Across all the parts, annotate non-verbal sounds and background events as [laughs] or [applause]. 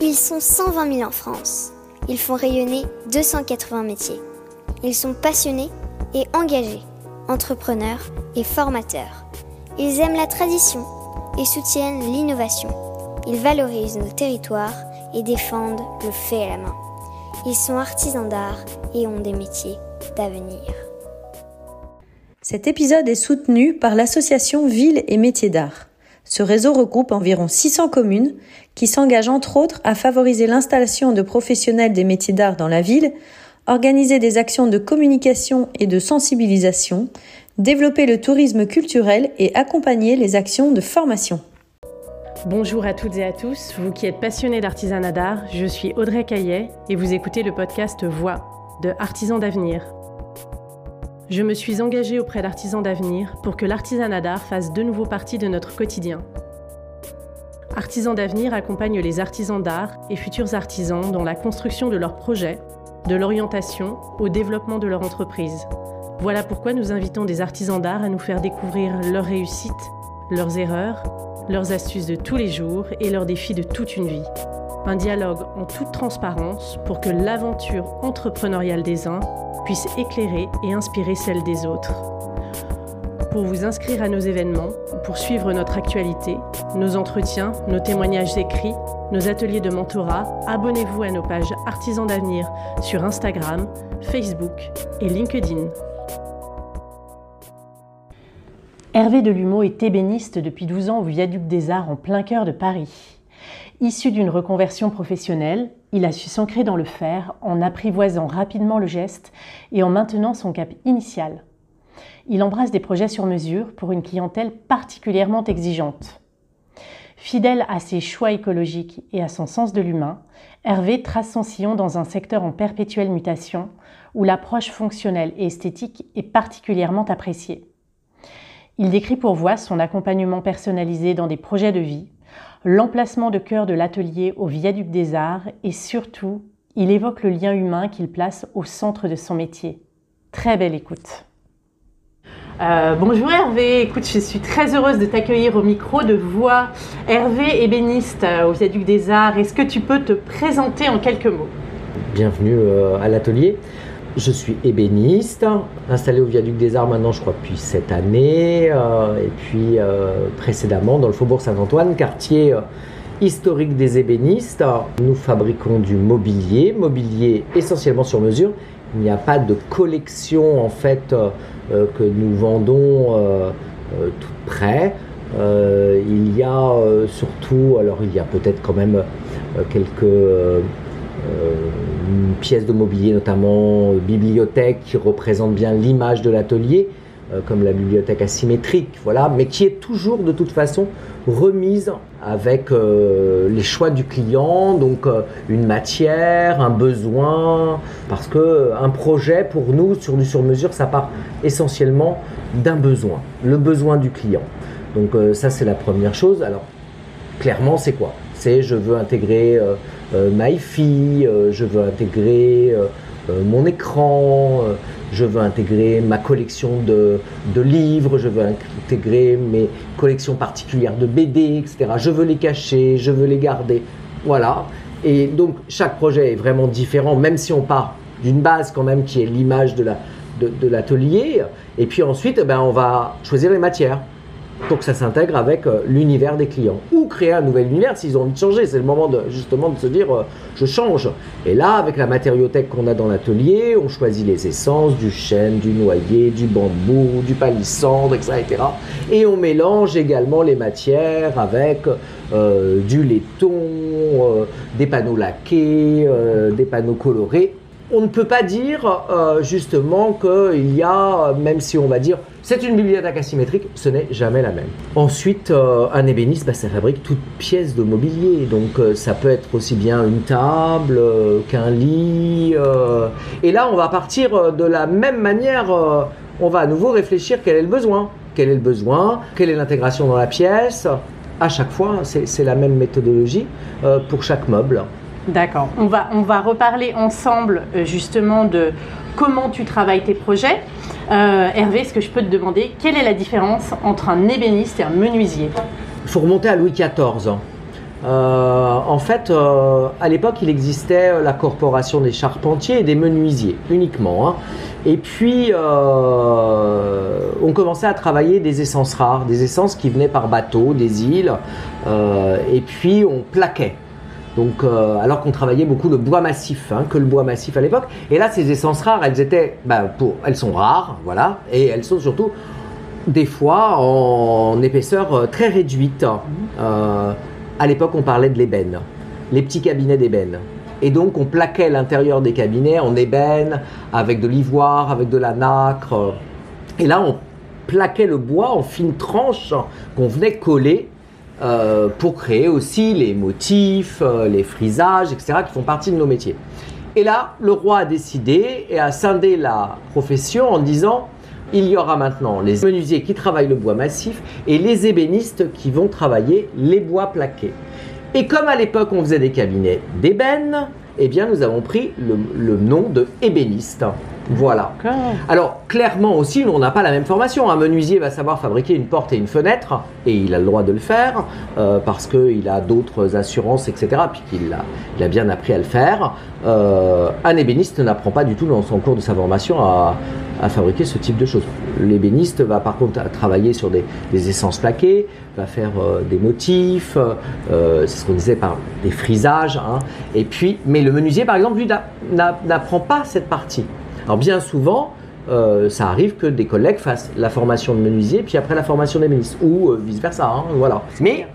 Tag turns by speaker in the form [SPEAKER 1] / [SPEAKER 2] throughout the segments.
[SPEAKER 1] Ils sont 120 000 en France. Ils font rayonner 280 métiers. Ils sont passionnés et engagés, entrepreneurs et formateurs. Ils aiment la tradition et soutiennent l'innovation. Ils valorisent nos territoires et défendent le fait à la main. Ils sont artisans d'art et ont des métiers d'avenir.
[SPEAKER 2] Cet épisode est soutenu par l'association Villes et Métiers d'Art. Ce réseau regroupe environ 600 communes qui s'engagent entre autres à favoriser l'installation de professionnels des métiers d'art dans la ville, organiser des actions de communication et de sensibilisation, développer le tourisme culturel et accompagner les actions de formation.
[SPEAKER 3] Bonjour à toutes et à tous, vous qui êtes passionnés d'artisanat d'art, je suis Audrey Caillet et vous écoutez le podcast Voix de Artisans d'avenir. Je me suis engagée auprès d'Artisans d'avenir pour que l'artisanat d'art fasse de nouveau partie de notre quotidien. Artisans d'avenir accompagne les artisans d'art et futurs artisans dans la construction de leurs projets, de l'orientation au développement de leur entreprise. Voilà pourquoi nous invitons des artisans d'art à nous faire découvrir leurs réussites, leurs erreurs, leurs astuces de tous les jours et leurs défis de toute une vie. Un dialogue en toute transparence pour que l'aventure entrepreneuriale des uns puisse éclairer et inspirer celle des autres. Pour vous inscrire à nos événements, pour suivre notre actualité, nos entretiens, nos témoignages écrits, nos ateliers de mentorat, abonnez-vous à nos pages Artisans d'avenir sur Instagram, Facebook et LinkedIn. Hervé Delumeau est ébéniste depuis 12 ans au Viaduc des Arts en plein cœur de Paris. Issu d'une reconversion professionnelle, il a su s'ancrer dans le fer en apprivoisant rapidement le geste et en maintenant son cap initial. Il embrasse des projets sur mesure pour une clientèle particulièrement exigeante. Fidèle à ses choix écologiques et à son sens de l'humain, Hervé trace son sillon dans un secteur en perpétuelle mutation où l'approche fonctionnelle et esthétique est particulièrement appréciée. Il décrit pour voix son accompagnement personnalisé dans des projets de vie, l'emplacement de cœur de l'atelier au viaduc des arts et surtout, il évoque le lien humain qu'il place au centre de son métier. Très belle écoute. Euh, bonjour Hervé, écoute, je suis très heureuse de t'accueillir au micro de Voix. Hervé ébéniste euh, au Viaduc des Arts, est-ce que tu peux te présenter en quelques mots?
[SPEAKER 4] Bienvenue euh, à l'atelier. Je suis ébéniste, installé au Viaduc des Arts maintenant, je crois, depuis cette année. Euh, et puis euh, précédemment dans le Faubourg Saint-Antoine, quartier euh, historique des ébénistes. Nous fabriquons du mobilier, mobilier essentiellement sur mesure. Il n'y a pas de collection en fait que nous vendons tout près. il y a surtout, alors il y a peut-être quand même quelques euh, une pièce de mobilier, notamment euh, bibliothèque, qui représente bien l'image de l'atelier, euh, comme la bibliothèque asymétrique, voilà, mais qui est toujours de toute façon remise avec les choix du client, donc une matière, un besoin, parce que un projet pour nous sur du sur-mesure, ça part essentiellement d'un besoin, le besoin du client. Donc ça c'est la première chose. Alors clairement c'est quoi? C'est je veux intégrer MyFi, euh, je veux intégrer euh, mon écran, je veux intégrer ma collection de, livres, je veux intégrer mes collections particulières de BD, etc. Je veux les cacher, je veux les garder. Voilà. Et donc chaque projet est vraiment différent, même si on part d'une base quand même qui est l'image de l'atelier. et puis ensuite, eh ben, on va choisir les matières pour que ça s'intègre avec euh, l'univers des clients. Ou créer un nouvel univers s'ils ont envie de changer. C'est le moment justement de se dire euh, je change. Et là, avec la matériothèque qu'on a dans l'atelier, on choisit les essences du chêne, du noyer, du bambou, du palissandre, etc. Et on mélange également les matières avec euh, du laiton, des panneaux laqués, des panneaux colorés on ne peut pas dire euh, justement qu'il y a, même si on va dire c'est une bibliothèque asymétrique, ce n'est jamais la même. Ensuite, euh, un ébéniste, bah, ça fabrique toute pièce de mobilier. Donc euh, ça peut être aussi bien une table qu'un lit. et là, on va partir de la même manière. on va à nouveau réfléchir quel est le besoin. Quel est le besoin? Quelle est l'intégration dans la pièce? À chaque fois, c'est la même méthodologie pour chaque meuble.
[SPEAKER 3] D'accord. On va, reparler ensemble euh, justement de comment tu travailles tes projets. Euh, Hervé, est-ce que je peux te demander quelle est la différence entre un ébéniste et un menuisier?
[SPEAKER 4] Il faut remonter à Louis XIV. en fait, à l'époque, il existait la corporation des charpentiers et des menuisiers uniquement. Hein. Et puis, on commençait à travailler des essences rares, des essences qui venaient par bateau, des îles. et puis, on plaquait. Donc, euh, alors qu'on travaillait beaucoup le bois massif, hein, que le bois massif à l'époque. Et là, ces essences rares, elles étaient, bah, pour, elles sont rares, voilà, et elles sont surtout des fois en épaisseur euh, très réduite. Euh, à l'époque, on parlait de l'ébène, les petits cabinets d'ébène. Et donc, on plaquait l'intérieur des cabinets en ébène, avec de l'ivoire, avec de la nacre. Et là, on plaquait le bois en fines tranches qu'on venait coller euh, pour créer aussi les motifs, euh, les frisages, etc., qui font partie de nos métiers. Et là, le roi a décidé et a scindé la profession en disant il y aura maintenant les menuisiers qui travaillent le bois massif et les ébénistes qui vont travailler les bois plaqués. Et comme à l'époque on faisait des cabinets d'ébène, eh bien nous avons pris le, nom de ébéniste. Voilà. Alors, clairement aussi, on n'a pas la même formation. Un menuisier va savoir fabriquer une porte et une fenêtre, et il a le droit de le faire, euh, parce qu'il a d'autres assurances, etc., puis qu'il a, il a bien appris à le faire. Euh, un ébéniste n'apprend pas du tout dans son cours de sa formation à, fabriquer ce type de choses. L'ébéniste va par contre travailler sur des, essences plaquées, va faire euh, des motifs, c'est ce qu'on disait par des frisages, hein. et puis, mais le menuisier, par exemple, lui, n'apprend pas cette partie. Alors bien souvent, euh, ça arrive que des collègues fassent la formation de menuisier, puis après la formation d'ébéniste, ou euh, vice-versa. Hein, voilà. Mais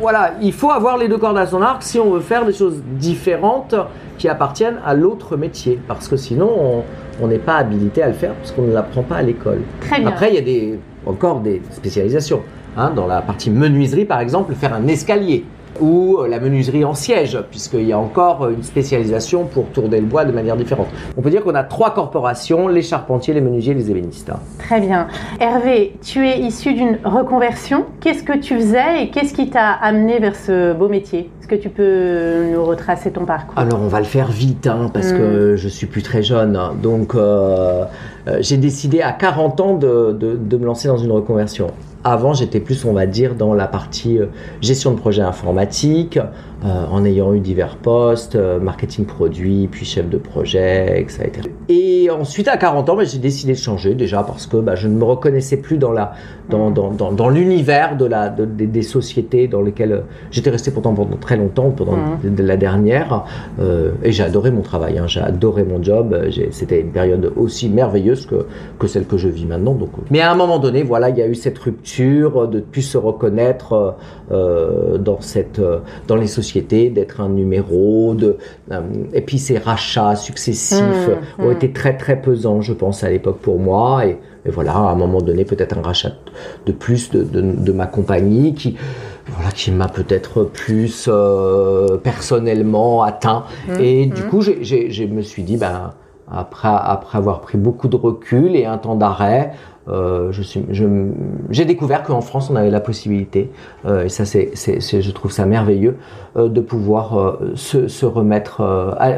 [SPEAKER 4] voilà, il faut avoir les deux cordes à son arc si on veut faire des choses différentes qui appartiennent à l'autre métier, parce que sinon on n'est pas habilité à le faire, parce qu'on ne l'apprend pas à l'école. Après, il y a des, encore des spécialisations. Hein, dans la partie menuiserie, par exemple, faire un escalier ou euh, la menuiserie en siège, puisqu'il y a encore une spécialisation pour tourner le bois de manière différente. On peut dire qu'on a trois corporations, les charpentiers, les menuisiers, les ébénistes.
[SPEAKER 5] Très bien. Hervé, tu es issu d'une reconversion. Qu'est-ce que tu faisais et qu'est-ce qui t'a amené vers ce beau métier? Est-ce que tu peux nous retracer ton parcours?
[SPEAKER 4] Alors on va le faire vite, hein, parce que hmm. je suis plus très jeune. Donc euh, euh, j'ai décidé à 40 ans de, de me lancer dans une reconversion. Avant, j'étais plus, on va dire, dans la partie euh, gestion de projet informatique, euh, en ayant eu divers postes, euh, marketing produit, puis chef de projet, etc. Et ensuite, à 40 ans, bah, j'ai décidé de changer déjà parce que bah, je ne me reconnaissais plus dans, la, dans, mmh. dans, dans, dans l'univers de la, de, des, sociétés dans lesquelles euh, j'étais resté pourtant pendant très longtemps, pendant mmh. la dernière. Euh, et j'ai adoré mon travail, hein, j'ai adoré mon job. C'était une période aussi merveilleuse que, que celle que je vis maintenant. Donc. Mais à un moment donné, voilà, il y a eu cette rupture de plus se reconnaître dans, cette, dans les sociétés d'être un numéro. De, euh, et puis ces rachats successifs mmh, ont mmh. été très très pesants, je pense, à l'époque pour moi. Et, voilà, à un moment donné, peut-être un rachat de plus de, de, ma compagnie qui voilà, qui m'a peut-être plus euh, personnellement atteint. Mmh, et du coup, je me suis dit, ben, après, après avoir pris beaucoup de recul et un temps d'arrêt, euh, j'ai découvert qu'en France, on avait la possibilité, euh, et ça, c'est, je trouve ça merveilleux, euh, de pouvoir se, remettre,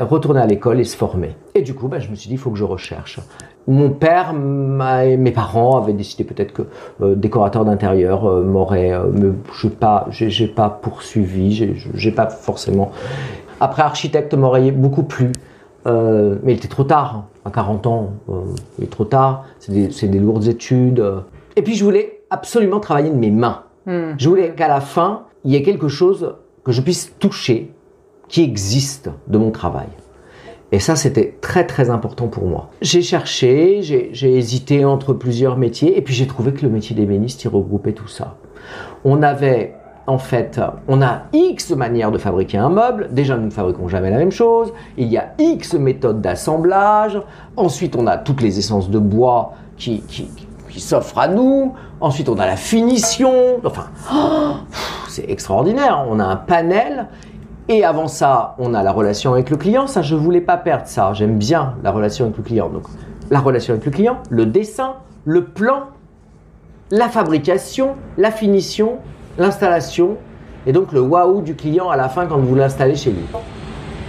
[SPEAKER 4] retourner à l'école et se former. Et du coup, bah, je me suis dit, il faut que je recherche. Mon père et mes parents avaient décidé peut-être que décorateur d'intérieur m'aurait, je j'ai, pas poursuivi, j'ai, j'ai pas forcément. Après, architecte m'aurait beaucoup plu. Mais il était trop tard, à 40 ans, euh, il est trop tard, c'est des, lourdes études. Et puis je voulais absolument travailler de mes mains. Hmm. Je voulais qu'à la fin, il y ait quelque chose que je puisse toucher, qui existe de mon travail. Et ça, c'était très très important pour moi. J'ai cherché, j'ai hésité entre plusieurs métiers, et puis j'ai trouvé que le métier d'ébéniste, il regroupait tout ça. On avait en fait, on a X manières de fabriquer un meuble. Déjà, nous ne fabriquons jamais la même chose. Il y a X méthodes d'assemblage. Ensuite, on a toutes les essences de bois qui, s'offrent à nous. Ensuite, on a la finition. Enfin, c'est extraordinaire. On a un panel. Et avant ça, on a la relation avec le client. Ça, je ne voulais pas perdre ça. J'aime bien la relation avec le client. Donc, la relation avec le client, le dessin, le plan, la fabrication, la finition l'installation et donc le waouh du client à la fin quand vous l'installez chez lui.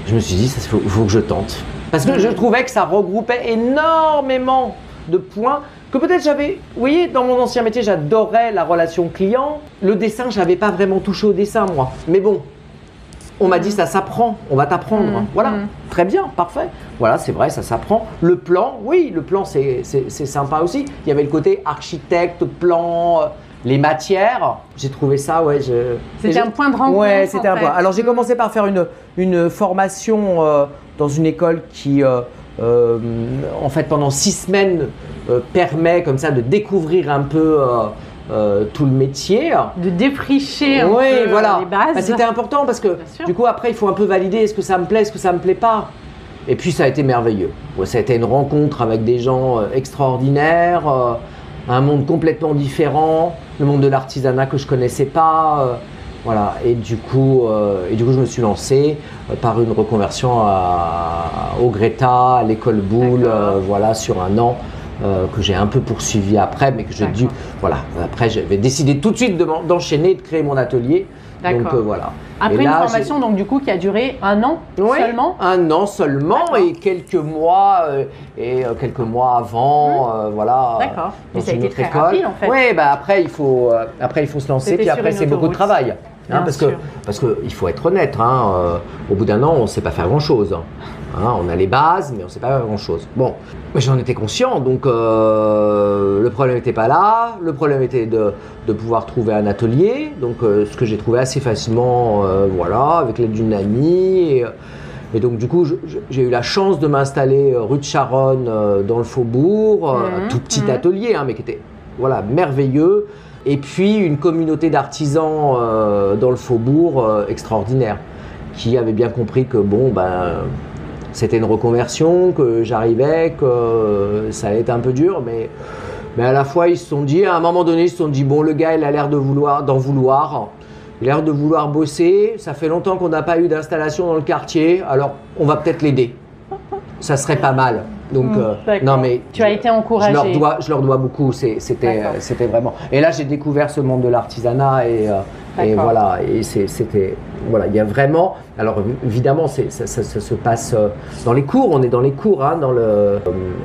[SPEAKER 4] Je me suis dit, il faut, faut, que je tente. Parce que je trouvais que ça regroupait énormément de points que peut-être j'avais. Vous voyez, dans mon ancien métier, j'adorais la relation client. Le dessin, je n'avais pas vraiment touché au dessin, moi. Mais bon, On m'a dit ça s'apprend, on va t'apprendre.
[SPEAKER 3] Mm.
[SPEAKER 4] Voilà,
[SPEAKER 3] Mm.
[SPEAKER 4] très bien, parfait. Voilà, c'est vrai, ça s'apprend. Le plan, oui, le plan c'est c'est- c'est sympa aussi. Il y avait le côté architecte, plan, euh, les matières. J'ai trouvé ça, ouais. je-
[SPEAKER 3] C'était un point de rencontre,
[SPEAKER 4] Ouais, c'était un
[SPEAKER 3] fait.
[SPEAKER 4] point. Alors j'ai
[SPEAKER 3] Mm.
[SPEAKER 4] commencé par faire une, une formation euh, dans une école qui, euh, euh, en fait, pendant six semaines, permet comme ça de découvrir un peu euh, tout le métier.
[SPEAKER 3] De défricher un
[SPEAKER 4] Oui,
[SPEAKER 3] peu
[SPEAKER 4] voilà.
[SPEAKER 3] les bases.
[SPEAKER 4] Bah, C'était important parce que du coup après il faut un peu valider est-ce que ça me plaît, est-ce que ça me plaît pas. Et puis ça a été merveilleux. Ouais, ça a été une rencontre avec des gens euh, extraordinaires, euh, un monde complètement différent, le monde de l'artisanat que je connaissais pas. euh, voilà. Et du coup, euh, et du coup je me suis lancé euh, par une reconversion à- au Greta, à l'école Boulle, voilà sur un an. que j'ai un peu poursuivi après, mais que j'ai dû, voilà, après j'avais décidé tout de suite de d'enchaîner, de créer mon atelier. Donc euh, voilà.
[SPEAKER 3] Après une formation, donc du coup, qui a duré un an seulement.
[SPEAKER 4] Un an seulement et quelques mois euh, et euh, quelques mois avant,
[SPEAKER 3] Mmh.
[SPEAKER 4] voilà.
[SPEAKER 3] D'accord. Mais ça a été très
[SPEAKER 4] école.
[SPEAKER 3] rapide en fait.
[SPEAKER 4] Ouais, bah après il faut après il faut se lancer puis après c'est beaucoup de travail. Hein, parce que
[SPEAKER 3] sûr.
[SPEAKER 4] parce que il faut être honnête. Hein, euh, au bout d'un an, on ne sait pas faire grand chose. on a les bases, mais on ne sait pas faire grand chose. Bon, j'en étais conscient, donc euh, le problème n'était pas là. Le problème était de, de pouvoir trouver un atelier, donc euh, ce que j'ai trouvé assez facilement, voilà, avec l'aide d'une amie. Et, et donc du coup, j'ai eu la chance de m'installer rue de Charonne, dans le Faubourg, euh, un tout petit
[SPEAKER 3] mhm.
[SPEAKER 4] atelier, hein, mais qui était voilà merveilleux. Et puis une communauté d'artisans euh, dans le Faubourg euh, extraordinaire, qui avait bien compris que bon ben c'était une reconversion, que j'arrivais, que euh, ça allait être un peu dur, mais à la fois ils se sont dit, à un moment donné, ils se sont dit bon le gars il a l'air de vouloir d'en vouloir. Il a l'air de vouloir bosser, ça fait longtemps qu'on n'a pas eu d'installation dans le quartier, alors on va peut-être l'aider. Ça serait pas mal. Donc,
[SPEAKER 3] Mmh,
[SPEAKER 4] euh, non mais
[SPEAKER 3] Tu as été
[SPEAKER 4] je
[SPEAKER 3] encouragé.
[SPEAKER 4] leur dois, je leur dois beaucoup. C'était, euh, c'était vraiment. Et là, j'ai découvert ce monde de l'artisanat et, euh, et voilà. Et c'était, voilà, il y a vraiment. Alors évidemment, ça, ça- ça se passe dans les cours. On est dans les cours, hein, dans le.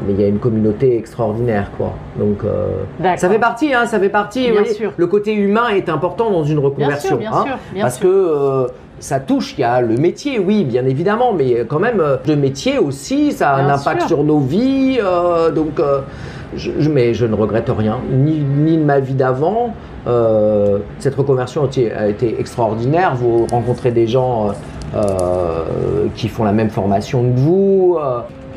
[SPEAKER 4] Mais il y a une communauté extraordinaire, quoi. Donc, euh,
[SPEAKER 3] D'accord.
[SPEAKER 4] ça fait partie, hein, ça fait partie.
[SPEAKER 3] Bien sûr.
[SPEAKER 4] Le côté humain est important dans une reconversion,
[SPEAKER 3] bien
[SPEAKER 4] hein,
[SPEAKER 3] sûr, bien
[SPEAKER 4] parce
[SPEAKER 3] sûr.
[SPEAKER 4] que euh, ça touche. Il y a le métier, oui, bien évidemment, mais quand même, euh, le métier aussi, ça a un impact
[SPEAKER 3] sûr.
[SPEAKER 4] sur nos vies. euh, donc, euh, je, mais je ne regrette rien, ni, ni de ma vie d'avant. Euh, cette reconversion a été, extraordinaire. Vous rencontrez des gens euh, euh, qui font la même formation que vous.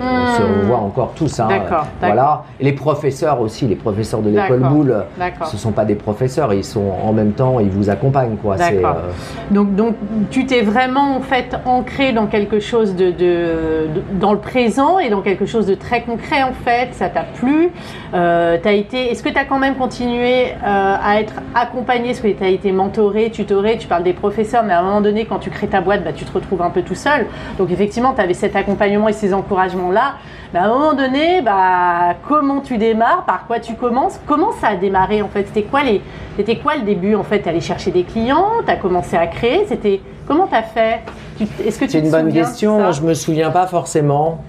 [SPEAKER 4] Euh, on se
[SPEAKER 3] Hmm.
[SPEAKER 4] revoit encore tous. Hein,
[SPEAKER 3] D'accord,
[SPEAKER 4] Voilà. Et les professeurs aussi, les professeurs de l'école. Boulle, ce sont pas des professeurs, ils sont en même temps, ils vous accompagnent. Quoi. Euh,
[SPEAKER 3] Donc, donc tu t'es vraiment en fait ancré dans quelque chose de, de- de- dans le présent et dans quelque chose de très concret en fait. Ça t'a plu. Euh, été. Est-ce que tu as quand même continué euh, à être accompagné? Est-ce que tu as été mentoré, tutoré? Tu parles des professeurs, mais à un moment donné, quand tu crées ta boîte, bah, tu te retrouves un peu tout seul. Donc effectivement, tu avais cet accompagnement et ces encouragements là. Mais à un moment donné, bah, comment tu démarres Par quoi tu commences Comment ça a démarré en fait? C'était quoi les c'était quoi le début en fait? Aller chercher des clients, tu as commencé à créer, c'était comment tu as fait? Tu- Est-ce que tu
[SPEAKER 4] C'est une bonne question. Je me souviens pas forcément.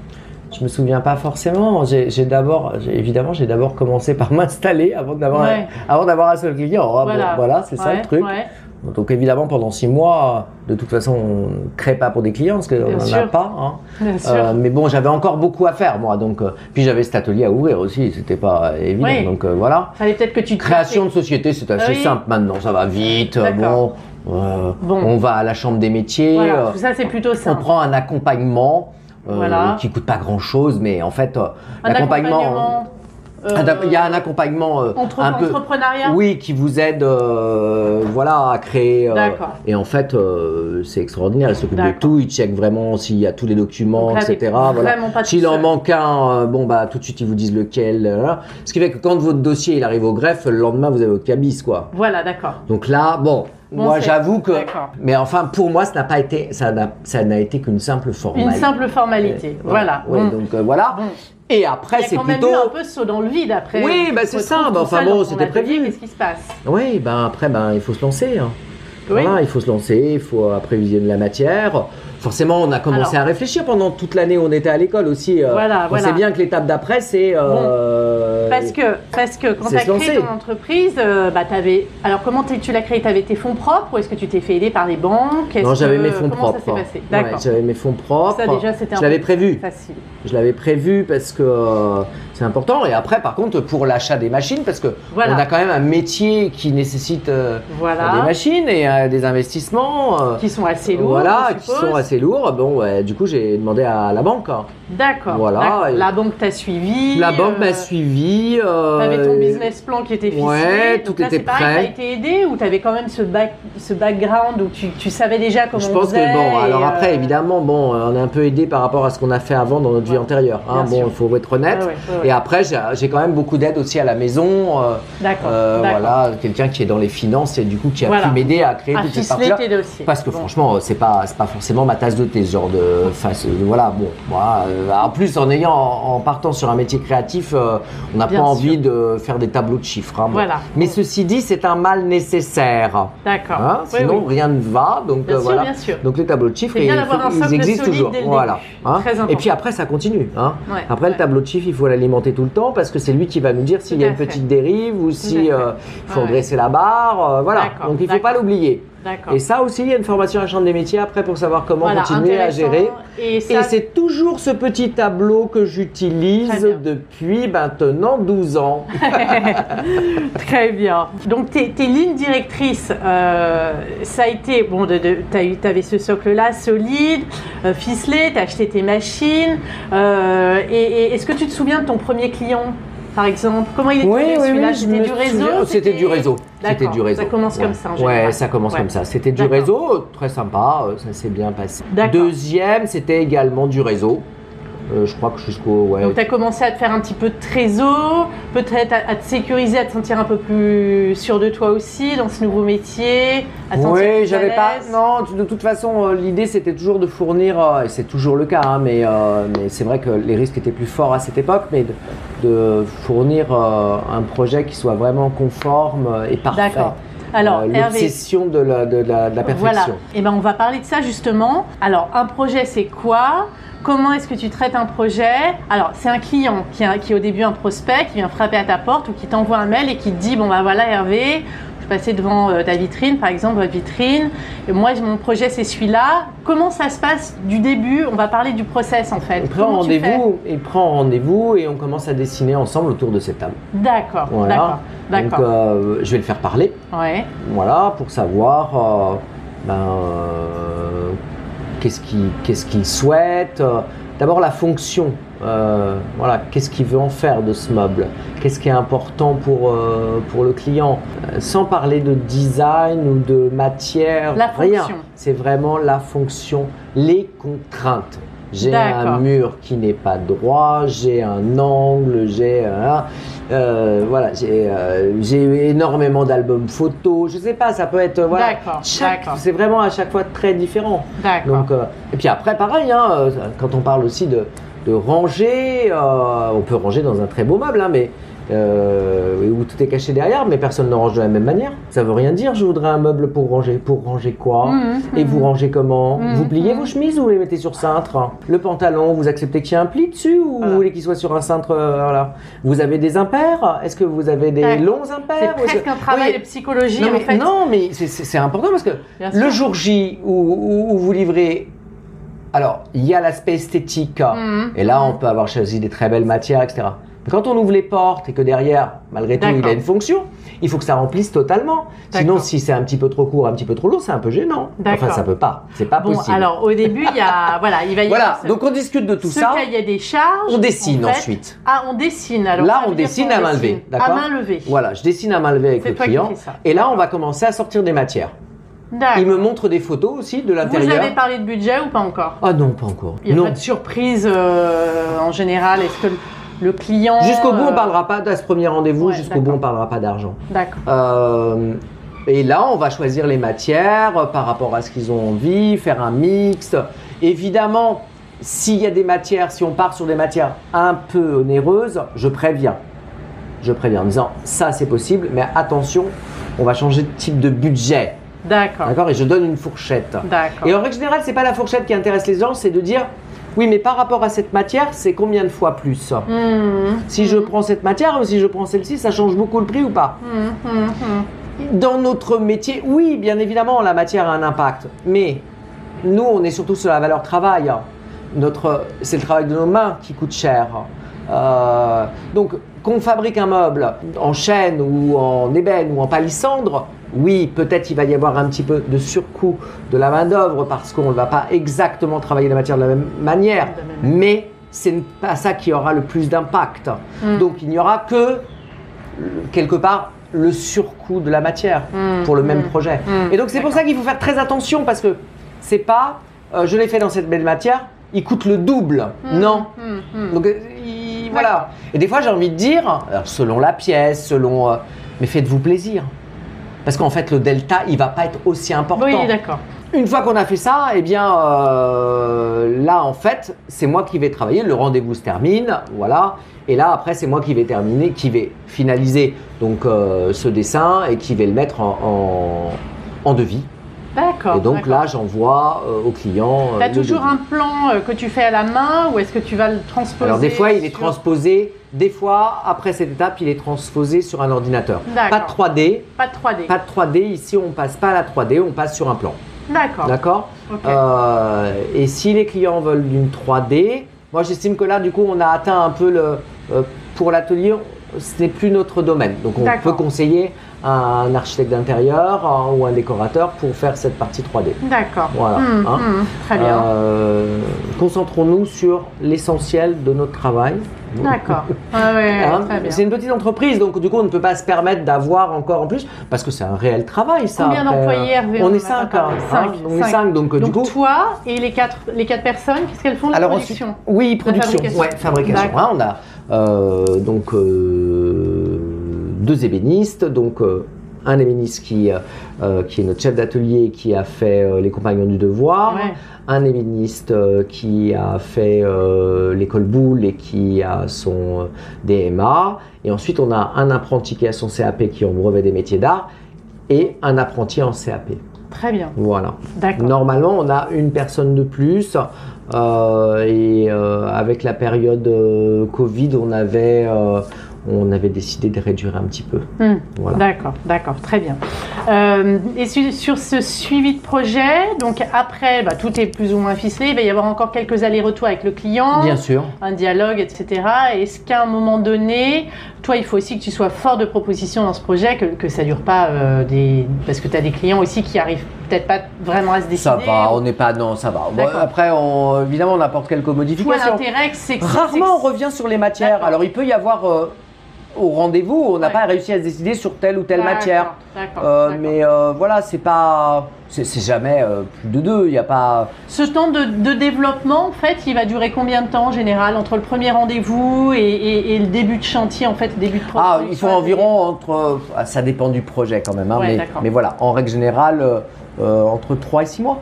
[SPEAKER 4] Je me souviens pas forcément. J'ai j'ai d'abord, j'ai- évidemment, j'ai d'abord commencé par [laughs] m'installer avant d'avoir,
[SPEAKER 3] Ouais.
[SPEAKER 4] avant d'avoir un seul client. Ah, bon,
[SPEAKER 3] Voilà.
[SPEAKER 4] voilà, c'est ça le truc.
[SPEAKER 3] ouais.
[SPEAKER 4] Donc évidemment, pendant six mois, de toute façon, on ne crée pas pour des clients parce qu'on n'en a pas. hein. Euh, mais bon, j'avais encore beaucoup à faire moi. Donc, euh, puis j'avais cet atelier à ouvrir aussi. C'était pas évident.
[SPEAKER 3] Oui.
[SPEAKER 4] Donc euh, voilà.
[SPEAKER 3] Fallait peut-être que tu te
[SPEAKER 4] Création de société, c'est assez
[SPEAKER 3] oui.
[SPEAKER 4] simple maintenant, ça va vite. Bon, on va à la chambre des métiers,
[SPEAKER 3] Voilà, tout ça c'est plutôt
[SPEAKER 4] on
[SPEAKER 3] simple.
[SPEAKER 4] prend un accompagnement
[SPEAKER 3] Voilà.
[SPEAKER 4] qui coûte pas grand chose, mais en fait, euh, il y a un accompagnement euh,
[SPEAKER 3] entre-
[SPEAKER 4] un peu.
[SPEAKER 3] entrepreneuriat.
[SPEAKER 4] Oui, qui vous aide euh, voilà, à créer. euh, et en fait, euh, ce c'est extraordinaire. Il s'occupe de tout. Il check vraiment s'il y a tous les documents,
[SPEAKER 3] là,
[SPEAKER 4] etc. Voilà. S'il en manque un, euh, bon bah tout de suite ils vous disent lequel. euh, voilà. Ce qui fait que quand votre dossier il arrive au greffe, le lendemain vous avez votre cabis quoi.
[SPEAKER 3] Voilà, d'accord.
[SPEAKER 4] Donc là, bon,
[SPEAKER 3] Bon,
[SPEAKER 4] moi j'avoue que. Mais enfin, pour moi, ça n'a pas été, ça n'a, été qu'une simple
[SPEAKER 3] Une
[SPEAKER 4] formalité.
[SPEAKER 3] simple formalité. Voilà.
[SPEAKER 4] Oui,
[SPEAKER 3] Bon.
[SPEAKER 4] donc euh, voilà.
[SPEAKER 3] Bon.
[SPEAKER 4] Et après,
[SPEAKER 3] Il y a
[SPEAKER 4] c'est
[SPEAKER 3] quand même
[SPEAKER 4] plutôt.
[SPEAKER 3] eu un peu saut dans le vide après.
[SPEAKER 4] Oui, bah, c'est ça. Bah, enfin bon, c'était prévu.
[SPEAKER 3] Qu'est-ce qui se passe?
[SPEAKER 4] Oui, ben après, ben il faut se lancer. hein.
[SPEAKER 3] Oui.
[SPEAKER 4] Voilà, il faut se lancer, il faut après visionner la matière. Forcément, on a commencé
[SPEAKER 3] Alors.
[SPEAKER 4] à réfléchir pendant toute l'année où on était à l'école aussi. euh,
[SPEAKER 3] Voilà,
[SPEAKER 4] on
[SPEAKER 3] voilà.
[SPEAKER 4] sait bien que l'étape d'après, c'est euh, euh,
[SPEAKER 3] Parce que, parce que quand tu as créé ton entreprise, euh, bah, t'avais- alors comment tu l'as créé? Tu avais tes fonds propres ou est-ce que tu t'es fait aider par les banques?
[SPEAKER 4] Non, j'avais
[SPEAKER 3] que-
[SPEAKER 4] mes fonds
[SPEAKER 3] comment
[SPEAKER 4] propres.
[SPEAKER 3] ça s'est passé?
[SPEAKER 4] Ouais, j'avais mes fonds propres.
[SPEAKER 3] ça déjà, c'était un
[SPEAKER 4] Je l'avais prévu.
[SPEAKER 3] Facile.
[SPEAKER 4] Je l'avais prévu parce que euh, c'est important. Et après, par contre, pour l'achat des machines, parce que
[SPEAKER 3] Voilà.
[SPEAKER 4] on a quand même un métier qui nécessite euh,
[SPEAKER 3] Voilà.
[SPEAKER 4] des machines et euh, des investissements. euh,
[SPEAKER 3] Qui sont assez lourds.
[SPEAKER 4] voilà, qui sont assez lourds. Bon, ouais, du coup, j'ai demandé à la banque. hein.
[SPEAKER 3] D'accord.
[SPEAKER 4] Voilà,
[SPEAKER 3] La banque t'a suivi.
[SPEAKER 4] La banque
[SPEAKER 3] euh,
[SPEAKER 4] m'a suivi. Euh,
[SPEAKER 3] T'avais ton business plan qui était ficelé.
[SPEAKER 4] Ouais,
[SPEAKER 3] Donc
[SPEAKER 4] tout
[SPEAKER 3] là,
[SPEAKER 4] était
[SPEAKER 3] c'est pareil,
[SPEAKER 4] prêt.
[SPEAKER 3] T'as été aidé ou t'avais quand même ce, back, ce background où tu, tu savais déjà comment
[SPEAKER 4] Je
[SPEAKER 3] on
[SPEAKER 4] pense
[SPEAKER 3] faisait
[SPEAKER 4] que bon, alors
[SPEAKER 3] et,
[SPEAKER 4] après,
[SPEAKER 3] euh,
[SPEAKER 4] évidemment, bon, euh, on est un peu aidé par rapport à ce qu'on a fait avant dans notre vie antérieure. hein. Bon, il faut être honnête.
[SPEAKER 3] ouais, ouais.
[SPEAKER 4] Et après, j'ai quand même beaucoup d'aide aussi à la maison. euh,
[SPEAKER 3] D'accord.
[SPEAKER 4] euh, voilà, quelqu'un qui est dans les finances et du coup qui a
[SPEAKER 3] Voilà.
[SPEAKER 4] pu m'aider à créer
[SPEAKER 3] À
[SPEAKER 4] toute cette
[SPEAKER 3] ficeler
[SPEAKER 4] partie-là.
[SPEAKER 3] tes dossiers.
[SPEAKER 4] Parce que
[SPEAKER 3] Bon.
[SPEAKER 4] franchement, c'est pas c'est pas forcément ma tasse de thé ce genre de face. voilà, bon, moi, euh, en plus en ayant en partant sur un métier créatif, euh, on n'a pas envie
[SPEAKER 3] sûr.
[SPEAKER 4] de faire des tableaux de chiffres. hein.
[SPEAKER 3] Voilà.
[SPEAKER 4] Mais ceci dit, c'est un mal nécessaire.
[SPEAKER 3] D'accord.
[SPEAKER 4] hein,
[SPEAKER 3] Oui,
[SPEAKER 4] sinon
[SPEAKER 3] oui.
[SPEAKER 4] rien ne va. Donc
[SPEAKER 3] Bien
[SPEAKER 4] euh,
[SPEAKER 3] sûr,
[SPEAKER 4] voilà.
[SPEAKER 3] bien sûr.
[SPEAKER 4] Donc les tableaux de chiffres, ils,
[SPEAKER 3] un
[SPEAKER 4] ils existent toujours. voilà. hein. Et puis après, ça continue.
[SPEAKER 3] Ouais,
[SPEAKER 4] Après,
[SPEAKER 3] ouais.
[SPEAKER 4] le tableau de chiffres, il faut l'alimenter tout le temps parce que c'est lui qui va nous dire s'il y a une
[SPEAKER 3] fait.
[SPEAKER 4] petite dérive ou si euh, il faut redresser la barre. euh, voilà. Donc il ne faut pas l'oublier. Et ça aussi, il y a une formation à la Chambre des métiers après pour savoir comment
[SPEAKER 3] Voilà,
[SPEAKER 4] continuer à gérer.
[SPEAKER 3] Et,
[SPEAKER 4] c'est toujours ce petit tableau que j'utilise depuis maintenant 12 ans. [laughs] [laughs]
[SPEAKER 3] Très bien. Donc tes, tes lignes directrices, euh, ça a été, bon, tu avais ce socle-là solide, euh, ficelé, tu as acheté tes machines. euh, et et est-ce que tu te souviens de ton premier client, par exemple Comment il était
[SPEAKER 4] Oui, oui,
[SPEAKER 3] celui-là
[SPEAKER 4] oui,
[SPEAKER 3] C'était du réseau.
[SPEAKER 4] C'était du réseau. C'était
[SPEAKER 3] D'accord,
[SPEAKER 4] du réseau.
[SPEAKER 3] ça commence comme ça, en
[SPEAKER 4] Ouais, ça commence
[SPEAKER 3] Ouais.
[SPEAKER 4] comme ça. C'était du réseau, très sympa, euh, ça s'est bien passé. Deuxième, c'était également du réseau. Euh, je crois que jusqu'au. Ouais,
[SPEAKER 3] Donc tu as commencé à te faire un petit peu de trésor, peut-être à, à te sécuriser, à te sentir un peu plus sûr de toi aussi dans ce nouveau métier, à
[SPEAKER 4] Oui, j'avais pas. Non, de toute façon, euh, l'idée c'était toujours de fournir, euh, et c'est toujours le cas, hein, mais, euh, mais c'est vrai que les risques étaient plus forts à cette époque, mais de, de fournir euh, un projet qui soit vraiment conforme et parfait.
[SPEAKER 3] D'accord. Alors,
[SPEAKER 4] Euh, L'obsession de la, de, la, de la perfection.
[SPEAKER 3] Voilà. Et ben on va parler de ça justement. Alors un projet c'est quoi? Comment est-ce que tu traites un projet? Alors c'est un client qui, a- qui est au début un prospect qui vient frapper à ta porte ou qui t'envoie un mail et qui te dit bon bah voilà Hervé, je passais devant euh, ta vitrine par exemple votre vitrine et moi mon projet c'est celui-là. Comment ça se passe du début? On va parler du process en fait.
[SPEAKER 4] Il prend rendez-vous, il prend rendez-vous et on commence à dessiner ensemble autour de cette table.
[SPEAKER 3] D'accord.
[SPEAKER 4] Voilà.
[SPEAKER 3] D'accord.
[SPEAKER 4] Donc euh, je vais le faire parler.
[SPEAKER 3] Ouais.
[SPEAKER 4] Voilà, pour savoir euh, ben, euh, qu'est-ce qu'il qu'est-ce qu'il souhaite. euh, D'abord la fonction. euh, voilà, qu'est-ce qu'il veut en faire de ce meuble Qu'est-ce qui est important pour, euh, pour le client Euh, Sans parler de design ou de matière,
[SPEAKER 3] La
[SPEAKER 4] rien.
[SPEAKER 3] fonction.
[SPEAKER 4] C'est vraiment la fonction, les contraintes. J'ai un mur qui n'est pas droit, j'ai un angle, j'ai un- euh, voilà, j'ai euh, énormément d'albums photos. Je sais pas, ça peut être voilà. Chaque-
[SPEAKER 3] d'accord.
[SPEAKER 4] C'est vraiment à chaque fois très différent. Donc, euh, et puis après, pareil, hein, euh, quand on parle aussi de, de ranger, euh, on peut ranger dans un très beau meuble, hein, mais euh, où tout est caché derrière, mais personne ne range de la même manière. Ça veut rien dire. Je voudrais un meuble pour ranger. Pour ranger quoi
[SPEAKER 3] Mhm,
[SPEAKER 4] Et
[SPEAKER 3] mhm.
[SPEAKER 4] vous rangez comment
[SPEAKER 3] Mhm,
[SPEAKER 4] Vous pliez vos chemises ou vous les mettez sur cintre Le pantalon, vous acceptez qu'il y ait un pli dessus ou
[SPEAKER 3] Voilà.
[SPEAKER 4] vous voulez qu'il soit sur un cintre euh, voilà. Vous avez des impairs Est-ce que vous avez des
[SPEAKER 3] Ouais.
[SPEAKER 4] longs
[SPEAKER 3] C'est
[SPEAKER 4] impairs est-ce
[SPEAKER 3] presque
[SPEAKER 4] que-
[SPEAKER 3] un travail
[SPEAKER 4] Oui.
[SPEAKER 3] de psychologie
[SPEAKER 4] non,
[SPEAKER 3] en fait.
[SPEAKER 4] non, mais c'est- c'est c'est important parce que
[SPEAKER 3] Bien
[SPEAKER 4] le
[SPEAKER 3] sûr.
[SPEAKER 4] jour J où, où- où vous livrez, alors il y a l'aspect esthétique, et là on peut avoir choisi des très belles matières, etc. Mais quand on ouvre les portes et que derrière, malgré tout, il a une fonction, il faut que ça remplisse totalement. Sinon, si c'est un petit peu trop court, un petit peu trop long, c'est un peu gênant. Enfin, ça peut pas, c'est pas
[SPEAKER 3] Bon,
[SPEAKER 4] possible.
[SPEAKER 3] alors au début, il y a [laughs] voilà, il va y
[SPEAKER 4] voilà,
[SPEAKER 3] avoir ce,
[SPEAKER 4] donc on discute de tout
[SPEAKER 3] ce
[SPEAKER 4] ça,
[SPEAKER 3] cahier des charges.
[SPEAKER 4] on dessine
[SPEAKER 3] en fait.
[SPEAKER 4] ensuite.
[SPEAKER 3] Ah, on dessine. Alors
[SPEAKER 4] Là, on dessine à main levée, d'accord
[SPEAKER 3] À main levée.
[SPEAKER 4] Voilà, je dessine à main levée avec le client, et là on va commencer à sortir des matières. Il me montre des photos aussi de
[SPEAKER 3] Vous
[SPEAKER 4] l'intérieur.
[SPEAKER 3] avez parlé de budget ou pas encore?
[SPEAKER 4] Ah non, pas encore.
[SPEAKER 3] Il n'y a
[SPEAKER 4] Non.
[SPEAKER 3] pas de surprise euh, en général. Est-ce que le, client
[SPEAKER 4] Jusqu'au bout, on
[SPEAKER 3] euh,
[SPEAKER 4] parlera pas à ce premier rendez-vous.
[SPEAKER 3] ouais,
[SPEAKER 4] Jusqu'au bout, on parlera pas d'argent.
[SPEAKER 3] D'accord.
[SPEAKER 4] Euh, et là, on va choisir les matières euh, par rapport à ce qu'ils ont envie, faire un mix. Évidemment, s'il y a des matières, si on part sur des matières un peu onéreuses, je préviens. Je préviens en disant ça c'est possible, mais attention, on va changer de type de budget.
[SPEAKER 3] D'accord.
[SPEAKER 4] D'accord? Et je donne une fourchette.
[SPEAKER 3] D'accord.
[SPEAKER 4] Et en règle générale, c'est pas la fourchette qui intéresse les gens, c'est de dire Oui, mais par rapport à cette matière, c'est combien de fois plus
[SPEAKER 3] Mhm.
[SPEAKER 4] Si je prends cette matière ou si je prends celle-ci, ça change beaucoup le prix ou pas
[SPEAKER 3] mhm.
[SPEAKER 4] Dans notre métier, oui, bien évidemment, la matière a un impact. Mais nous, on est surtout sur la valeur travail. Notre, c'est le travail de nos mains qui coûte cher. Euh, donc, qu'on fabrique un meuble en chêne ou en ébène ou en palissandre, oui, peut-être il va y avoir un petit peu de surcoût de la main-d'œuvre parce qu'on ne va pas exactement travailler la matière de la même manière. Mais c'est pas ça qui aura le plus d'impact.
[SPEAKER 3] Mm.
[SPEAKER 4] Donc, il n'y aura que quelque part le surcoût de la matière
[SPEAKER 3] Mm,
[SPEAKER 4] pour le même
[SPEAKER 3] mm,
[SPEAKER 4] projet. Et donc c'est pour ça qu'il faut faire très attention parce que c'est pas euh, je l'ai fait dans cette belle matière, il coûte le double. Non. Donc euh, il- voilà. Et des fois j'ai envie de dire, selon la pièce, selon euh, mais faites-vous plaisir. Parce qu'en fait le delta il va pas être aussi important.
[SPEAKER 3] Oui, d'accord.
[SPEAKER 4] Une fois qu'on a fait ça, eh bien euh, là en fait, c'est moi qui vais travailler. Le rendez-vous se termine, voilà. Et là après, c'est moi qui vais terminer, qui vais finaliser donc euh, ce dessin et qui vais le mettre en, en, en devis.
[SPEAKER 3] D'accord.
[SPEAKER 4] et donc là, j'envoie euh, au client.
[SPEAKER 3] T'as
[SPEAKER 4] le
[SPEAKER 3] toujours
[SPEAKER 4] devis.
[SPEAKER 3] un plan que tu fais à la main ou est-ce que tu vas le transposer
[SPEAKER 4] Alors des fois, il est transposé. Des fois, après cette étape, il est transposé sur un ordinateur. Pas de
[SPEAKER 3] D'accord.
[SPEAKER 4] 3D.
[SPEAKER 3] Pas de 3D.
[SPEAKER 4] Pas de 3D. Ici, on passe pas à la 3D, on passe sur un plan.
[SPEAKER 3] D'accord.
[SPEAKER 4] D'accord. Euh, et si les clients veulent une 3D, moi j'estime que là, du coup, on a atteint un peu le. euh, pour l'atelier, ce n'est plus notre domaine. Donc on peut conseiller un architecte d'intérieur hein, ou un décorateur pour faire cette partie 3D.
[SPEAKER 3] D'accord.
[SPEAKER 4] Voilà,
[SPEAKER 3] Hmm,
[SPEAKER 4] hein.
[SPEAKER 3] hmm, très bien.
[SPEAKER 4] Euh, Concentrons-nous sur l'essentiel de notre travail.
[SPEAKER 3] D'accord. [laughs] Ah ouais,
[SPEAKER 4] Hein, c'est une petite entreprise, donc du coup on ne peut pas se permettre d'avoir encore en plus, parce que c'est un réel travail ça.
[SPEAKER 3] Combien
[SPEAKER 4] après,
[SPEAKER 3] d'employés,
[SPEAKER 4] euh,
[SPEAKER 3] Hervé
[SPEAKER 4] On est cinq. hein,
[SPEAKER 3] Cinq,
[SPEAKER 4] on est
[SPEAKER 3] cinq.
[SPEAKER 4] donc, euh,
[SPEAKER 3] Donc
[SPEAKER 4] du coup.
[SPEAKER 3] toi et les quatre, les quatre personnes, qu'est-ce qu'elles font de
[SPEAKER 4] Alors
[SPEAKER 3] production?
[SPEAKER 4] Ensuite, oui, production.
[SPEAKER 3] fabrication.
[SPEAKER 4] Ouais, fabrication. Hein, on a euh, donc euh, deux ébénistes, donc euh, un ébéniste qui, euh, euh, qui est notre chef d'atelier qui a fait euh, les compagnons du devoir,
[SPEAKER 3] Ouais.
[SPEAKER 4] un ébéniste euh, qui a fait euh, l'école boule et qui a son euh, DMA, et ensuite on a un apprenti qui a son CAP qui est en brevet des métiers d'art et un apprenti en CAP.
[SPEAKER 3] Très bien.
[SPEAKER 4] Voilà.
[SPEAKER 3] D'accord.
[SPEAKER 4] Normalement, on a une personne de plus. Euh, et euh, avec la période euh, Covid, on avait, on avait décidé de réduire un petit peu.
[SPEAKER 3] Hmm,
[SPEAKER 4] Voilà.
[SPEAKER 3] D'accord, d'accord, très bien. Euh, et sur, sur ce suivi de projet, donc après, bah, tout est plus ou moins ficelé, il va y avoir encore quelques allers-retours avec le client,
[SPEAKER 4] Bien sûr.
[SPEAKER 3] un dialogue, etc. Est-ce qu'à un moment donné, toi, il faut aussi que tu sois fort de proposition dans ce projet, que, que ça dure pas euh, des... Parce que tu as des clients aussi qui arrivent peut-être pas vraiment à se décider.
[SPEAKER 4] Ça va, on n'est pas. Non, ça va. Bon, après, on, évidemment, on apporte quelques
[SPEAKER 3] Toi,
[SPEAKER 4] modifications.
[SPEAKER 3] l'intérêt, c'est que...
[SPEAKER 4] Rarement, on revient sur les matières. Alors, il peut y avoir euh, au rendez-vous, on n'a
[SPEAKER 3] Ouais.
[SPEAKER 4] pas réussi à se décider sur telle ou telle matière. Euh, mais euh, voilà, c'est pas. C'est c'est jamais euh, plus de deux. Il n'y a pas.
[SPEAKER 3] Ce temps de, de développement, en fait, il va durer combien de temps en général entre le premier rendez-vous et, et- et le début de chantier, en fait, début de
[SPEAKER 4] Ah,
[SPEAKER 3] production
[SPEAKER 4] il faut environ entre. ah, Ça dépend du projet quand même, hein,
[SPEAKER 3] Ouais,
[SPEAKER 4] mais, voilà, en règle générale, entre 3 et 6 mois.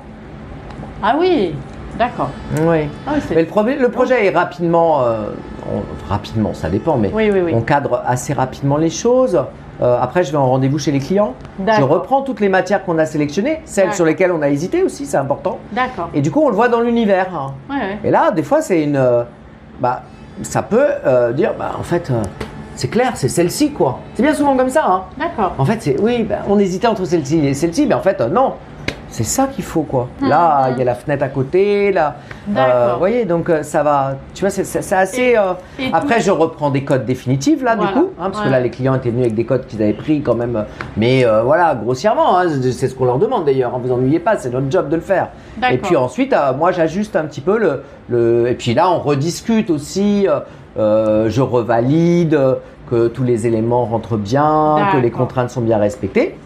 [SPEAKER 3] Ah oui, d'accord.
[SPEAKER 4] Oui.
[SPEAKER 3] Ah oui, c'est-
[SPEAKER 4] Mais le, projet- le projet est rapidement. On- rapidement, ça dépend, mais
[SPEAKER 3] oui, oui, oui.
[SPEAKER 4] on cadre assez rapidement les choses. Euh, après, je vais en rendez-vous chez les clients. Je reprends toutes les matières qu'on a sélectionnées, celles sur lesquelles on a hésité aussi, c'est important.
[SPEAKER 3] D'accord.
[SPEAKER 4] Et du coup, on le voit dans l'univers.
[SPEAKER 3] Ouais, ouais.
[SPEAKER 4] Et là, des fois, c'est une. euh, bah, ça peut euh, dire, bah, en fait, c'est clair, c'est celle-ci, quoi. C'est bien souvent comme ça. Hein.
[SPEAKER 3] D'accord.
[SPEAKER 4] En fait, c'est oui, ben, on hésitait entre celle-ci et celle-ci, mais en fait, non. C'est ça qu'il faut, quoi. Là, il y a la fenêtre à côté, là.
[SPEAKER 3] D'accord.
[SPEAKER 4] Vous voyez, donc euh, ça va. Tu vois, c'est- assez. euh,
[SPEAKER 3] Et
[SPEAKER 4] Après,
[SPEAKER 3] tout-
[SPEAKER 4] je reprends des codes définitifs, là,
[SPEAKER 3] Voilà,
[SPEAKER 4] du coup. hein, parce que là, les clients étaient venus avec des codes qu'ils avaient pris quand même. euh, Mais euh, voilà, grossièrement, hein, c'est ce qu'on leur demande d'ailleurs. Ne vous ennuyez pas, c'est notre job de le faire. Et puis ensuite, euh, moi, j'ajuste un petit peu le, le. Et puis là, on rediscute aussi. euh, euh, je revalide euh, que tous les éléments rentrent bien, que les contraintes sont bien respectées.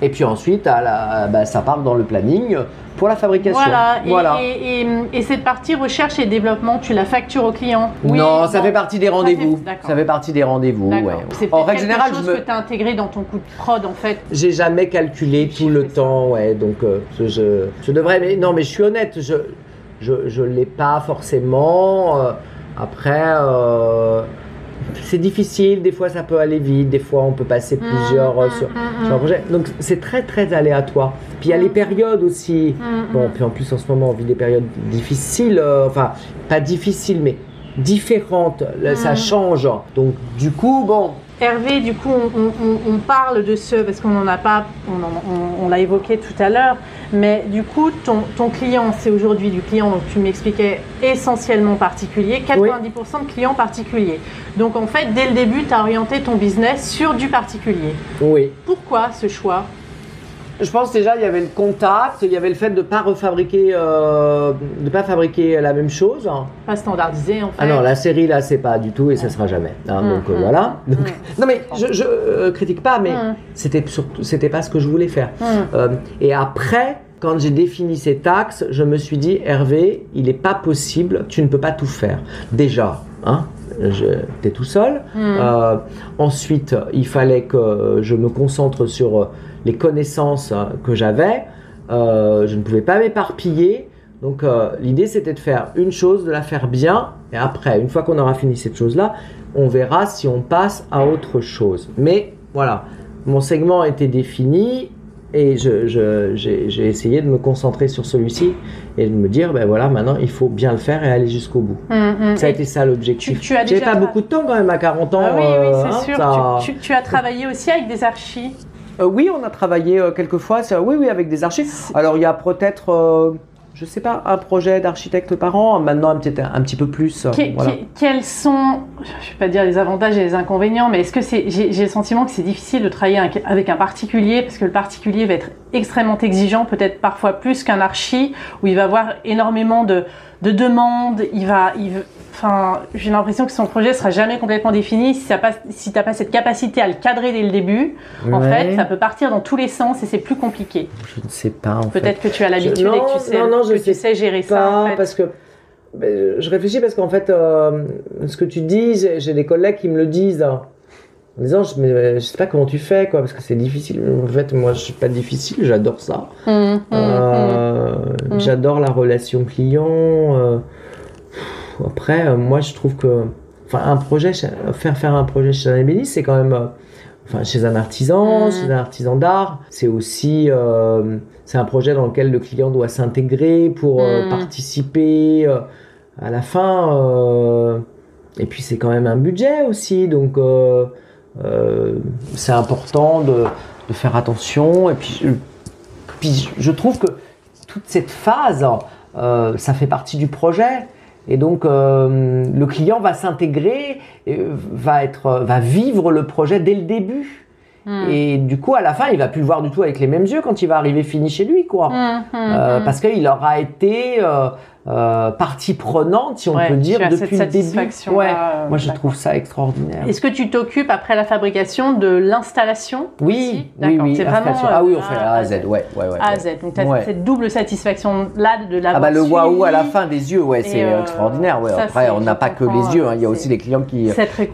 [SPEAKER 4] Et puis ensuite, à la- bah, ça part dans le planning pour la fabrication.
[SPEAKER 3] Voilà. Et,
[SPEAKER 4] Voilà.
[SPEAKER 3] et- et- et cette partie recherche et développement, tu la factures au client Oui,
[SPEAKER 4] non, ça fait partie des
[SPEAKER 3] Ça fait-
[SPEAKER 4] rendez-vous. Ça fait partie des rendez-vous. Ouais.
[SPEAKER 3] C'est
[SPEAKER 4] En règle
[SPEAKER 3] quelque
[SPEAKER 4] générale,
[SPEAKER 3] chose
[SPEAKER 4] je me,
[SPEAKER 3] que tu as intégré dans ton coup de prod, en fait.
[SPEAKER 4] j'ai jamais calculé tout le temps, ouais. Donc euh, je, je, je devrais, mais non, mais je suis honnête, je je, je l'ai pas forcément. euh, après, euh, c'est difficile, des fois ça peut aller vite, des fois on peut passer
[SPEAKER 3] Mmh,
[SPEAKER 4] plusieurs euh, sur, sur un projet. Donc c'est très très aléatoire. Puis il y a les périodes aussi. Bon, puis en plus en ce moment on vit des périodes difficiles, euh, enfin pas difficiles mais différentes, Là, ça change. Donc du coup, bon,
[SPEAKER 3] Hervé, du coup, on, on- on parle de ce, parce qu'on n'en a pas, on, l'a évoqué tout à l'heure, mais du coup, ton, ton client, c'est aujourd'hui du client, donc tu m'expliquais, essentiellement particulier, 90% de clients particuliers. Donc en fait, dès le début, tu as orienté ton business sur du particulier.
[SPEAKER 4] oui.
[SPEAKER 3] Pourquoi ce choix?
[SPEAKER 4] Je pense déjà il y avait le contact, il y avait le fait de pas refabriquer, euh, de pas fabriquer la même chose.
[SPEAKER 3] Pas standardisé en fait.
[SPEAKER 4] Ah non, la série là, c'est pas du tout et ça sera jamais. hein,
[SPEAKER 3] Mm,
[SPEAKER 4] donc euh,
[SPEAKER 3] mm,
[SPEAKER 4] voilà.
[SPEAKER 3] mm,
[SPEAKER 4] non mais je, je euh, critique pas, mais c'était surtout, c'était pas ce que je voulais faire. Euh, et après, quand j'ai défini ces taxes, je me suis dit Hervé, il n'est pas possible, tu ne peux pas tout faire. Déjà, hein. J'étais tout seul.
[SPEAKER 3] Mm.
[SPEAKER 4] Euh, ensuite, il fallait que je me concentre sur euh, les connaissances euh, que j'avais. Euh, je ne pouvais pas m'éparpiller. Donc euh, l'idée c'était de faire une chose, de la faire bien, et après, une fois qu'on aura fini cette chose-là, on verra si on passe à autre chose. Mais voilà, mon segment était défini et j'ai essayé de me concentrer sur celui-ci et de me dire, ben voilà, maintenant il faut bien le faire et aller jusqu'au bout.
[SPEAKER 3] Mm, mm.
[SPEAKER 4] Ça a
[SPEAKER 3] Et-
[SPEAKER 4] été ça l'objectif.
[SPEAKER 3] Tu- tu as
[SPEAKER 4] J'avais pas beaucoup de temps quand même à 40 ans.
[SPEAKER 3] Ah oui, oui,
[SPEAKER 4] euh,
[SPEAKER 3] c'est
[SPEAKER 4] hein,
[SPEAKER 3] sûr.
[SPEAKER 4] ça-
[SPEAKER 3] Tu, tu- tu as travaillé aussi avec des archis?
[SPEAKER 4] euh, oui, on a travaillé euh, quelques fois, oui, oui, avec des archives. Alors, il y a peut-être, euh, je sais pas, un projet d'architecte par an. Maintenant, peut-être un, un petit peu plus. euh,
[SPEAKER 3] Que-
[SPEAKER 4] voilà.
[SPEAKER 3] que- quels sont, je ne vais pas dire les avantages et les inconvénients, mais est-ce que c'est, j'ai, le sentiment que c'est difficile de travailler avec, un particulier parce que le particulier va être extrêmement exigeant, peut-être parfois plus qu'un archi où il va avoir énormément de, de demandes, il va, il, enfin, j'ai l'impression que son projet sera jamais complètement défini si tu pas, si t'as pas cette capacité à le cadrer dès le début. En fait, ça peut partir dans tous les sens et c'est plus compliqué.
[SPEAKER 4] Je ne sais pas.
[SPEAKER 3] Peut-être que tu as l'habitude et que tu sais,
[SPEAKER 4] non, non, je
[SPEAKER 3] que tu
[SPEAKER 4] sais
[SPEAKER 3] sais gérer ça.
[SPEAKER 4] Pas,
[SPEAKER 3] En fait.
[SPEAKER 4] parce que ben, je réfléchis parce qu'en fait, euh, ce que tu dis, j'ai des collègues qui me le disent. hein, En disant, je, mais, euh, je sais pas comment tu fais, quoi, parce que c'est difficile. En fait, moi, je suis pas difficile, j'adore ça.
[SPEAKER 3] Hum, hum, hum.
[SPEAKER 4] Euh,
[SPEAKER 3] Mm.
[SPEAKER 4] J'adore la relation client. euh, après, euh, moi, je trouve que, enfin, un projet, faire faire un projet chez un ébéniste, c'est quand même, euh, enfin, chez un artisan,
[SPEAKER 3] Mm.
[SPEAKER 4] chez un artisan d'art, c'est aussi, euh, c'est un projet dans lequel le client doit s'intégrer pour euh,
[SPEAKER 3] Mm.
[SPEAKER 4] participer euh, à la fin. et puis, c'est quand même un budget aussi, donc. c'est important de, de faire attention. Et puis, je, puis je trouve que toute cette phase, ça fait partie du projet. Et donc, euh, le client va s'intégrer, va, être, va vivre le projet dès le début.
[SPEAKER 3] Hum.
[SPEAKER 4] Et du coup, à la fin, il va plus le voir du tout avec les mêmes yeux quand il va arriver fini chez lui, quoi. Euh,
[SPEAKER 3] hum.
[SPEAKER 4] parce qu'il aura été euh, partie prenante, si on
[SPEAKER 3] Ouais,
[SPEAKER 4] peut dire,
[SPEAKER 3] tu as
[SPEAKER 4] depuis
[SPEAKER 3] cette
[SPEAKER 4] le début. Ouais.
[SPEAKER 3] euh,
[SPEAKER 4] Moi, je trouve ça extraordinaire.
[SPEAKER 3] Est-ce que tu t'occupes après la fabrication de l'installation
[SPEAKER 4] Oui, oui, oui.
[SPEAKER 3] C'est vraiment euh,
[SPEAKER 4] ah oui, on fait A à Z, ouais, ouais, ouais.
[SPEAKER 3] A à. Z. Donc tu as
[SPEAKER 4] Ouais.
[SPEAKER 3] cette double satisfaction-là de la
[SPEAKER 4] Ah bah le waouh à la fin des yeux, ouais, c'est
[SPEAKER 3] euh,
[SPEAKER 4] extraordinaire. Ouais.
[SPEAKER 3] ça,
[SPEAKER 4] Après, on n'a pas que les yeux, hein. il y a aussi des clients qui,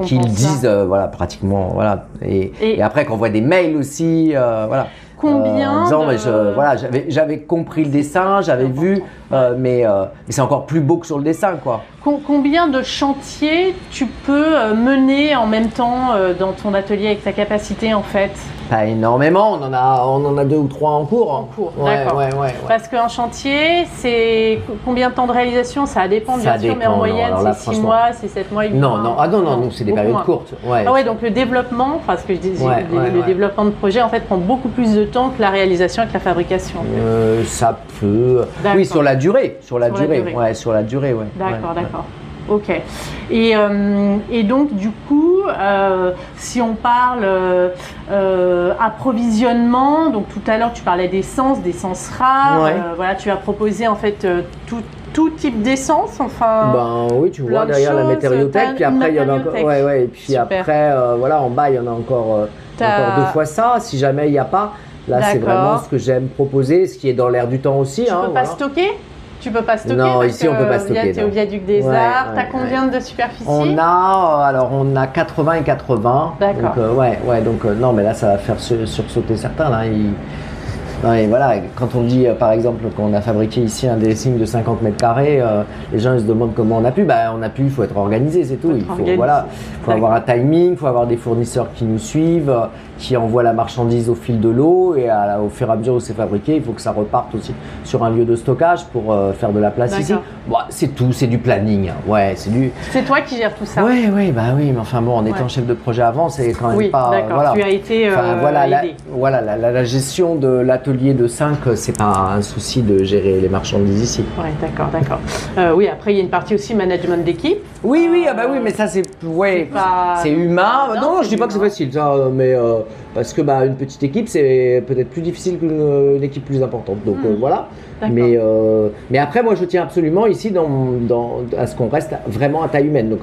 [SPEAKER 4] qui le disent, voilà, pratiquement, voilà. Et,
[SPEAKER 3] Et-
[SPEAKER 4] et après qu'on voit des mails aussi, voilà.
[SPEAKER 3] Combien
[SPEAKER 4] Euh, en disant,
[SPEAKER 3] de-
[SPEAKER 4] mais je- voilà, j'avais, compris le dessin, j'avais vu, euh, mais, euh, mais c'est encore plus beau que sur le dessin, quoi.
[SPEAKER 3] Com- Combien de chantiers tu peux euh, mener en même temps euh, dans ton atelier avec ta capacité en fait?
[SPEAKER 4] Pas énormément, on en a, on en a deux ou trois en cours.
[SPEAKER 3] En cours,
[SPEAKER 4] ouais,
[SPEAKER 3] d'accord.
[SPEAKER 4] ouais, ouais.
[SPEAKER 3] Parce qu'un chantier, c'est co- combien de temps de réalisation? Ça dépend
[SPEAKER 4] Ça
[SPEAKER 3] bien sûr, mais
[SPEAKER 4] dépend,
[SPEAKER 3] en
[SPEAKER 4] non,
[SPEAKER 3] moyenne c'est 6
[SPEAKER 4] franchement.
[SPEAKER 3] mois, c'est 7 mois, 8
[SPEAKER 4] Non,
[SPEAKER 3] mois.
[SPEAKER 4] non, ah non, non, non, c'est des périodes
[SPEAKER 3] moins.
[SPEAKER 4] courtes. Ouais.
[SPEAKER 3] Ah ouais, donc le développement, enfin ce que je dis,
[SPEAKER 4] Ouais,
[SPEAKER 3] le, développement de projet en fait prend beaucoup plus de temps que la réalisation avec la fabrication.
[SPEAKER 4] Euh, ça peut.
[SPEAKER 3] D'accord.
[SPEAKER 4] Oui, sur la durée, sur la
[SPEAKER 3] Sur la
[SPEAKER 4] durée,
[SPEAKER 3] durée.
[SPEAKER 4] ouais, sur la durée, ouais.
[SPEAKER 3] D'accord,
[SPEAKER 4] ouais.
[SPEAKER 3] D'accord. Ok. Et, euh, et donc, du coup, euh, si on parle euh, approvisionnement, donc tout à l'heure tu parlais d'essence, d'essence rare,
[SPEAKER 4] Ouais.
[SPEAKER 3] voilà, tu as proposé en fait tout, tout type d'essence, enfin.
[SPEAKER 4] Ben oui, tu vois
[SPEAKER 3] de
[SPEAKER 4] derrière la
[SPEAKER 3] choses, t'as
[SPEAKER 4] puis après il y en a encore. Ouais, ouais, et puis
[SPEAKER 3] Super.
[SPEAKER 4] après, voilà, en bas il y en a encore, encore deux fois ça. Si jamais il n'y a pas, là c'est vraiment ce que j'aime proposer, ce qui est dans l'air du temps aussi.
[SPEAKER 3] tu
[SPEAKER 4] hein,
[SPEAKER 3] peux pas stocker? Tu peux pas stocker
[SPEAKER 4] Non,
[SPEAKER 3] parce
[SPEAKER 4] ici, on
[SPEAKER 3] que
[SPEAKER 4] peut pas stocker,
[SPEAKER 3] Tu es au viaduc des
[SPEAKER 4] Ouais,
[SPEAKER 3] Arts.
[SPEAKER 4] ouais,
[SPEAKER 3] T'as combien de superficie
[SPEAKER 4] On a, alors on a 80 et 80.
[SPEAKER 3] D'accord.
[SPEAKER 4] Donc, euh, ouais, ouais, donc euh, non, mais là ça va faire su- sursauter certains. Là, ils, et voilà, quand on dit euh, par exemple qu'on a fabriqué ici un dressing de 50 mètres carrés, euh, les gens ils se demandent comment on a pu. Bah, on a pu, il faut être organisé, c'est tout. Il faut, voilà, faut avoir un timing, il faut avoir des fournisseurs qui nous suivent, euh, qui envoient la marchandise au fil de l'eau et à, au fur et à mesure où c'est fabriqué, il faut que ça reparte aussi sur un lieu de stockage pour faire de la place ici. C'est tout, c'est du planning. Hein. Ouais, c'est du.
[SPEAKER 3] C'est toi qui gères tout ça.
[SPEAKER 4] Oui, oui, bah oui, mais enfin bon, en étant chef de projet avant, c'est quand même
[SPEAKER 3] oui,
[SPEAKER 4] pas.
[SPEAKER 3] Voilà. Tu as été.
[SPEAKER 4] voilà, la, voilà la, la gestion de l'atelier de 5 c'est pas un souci de gérer les marchandises ici.
[SPEAKER 3] Oui, d'accord, d'accord. Euh, oui, après il y a une partie aussi management d'équipe.
[SPEAKER 4] Oui, oui, ah bah oui, mais ça c'est ouais, c'est humain. Non, je dis pas que c'est facile, ça, mais euh, parce que bah une petite équipe c'est peut-être plus difficile qu'une équipe plus importante. Donc euh, hmm. voilà. Mais mais après moi je tiens absolument ici dans, dans à ce qu'on reste vraiment à taille humaine. Donc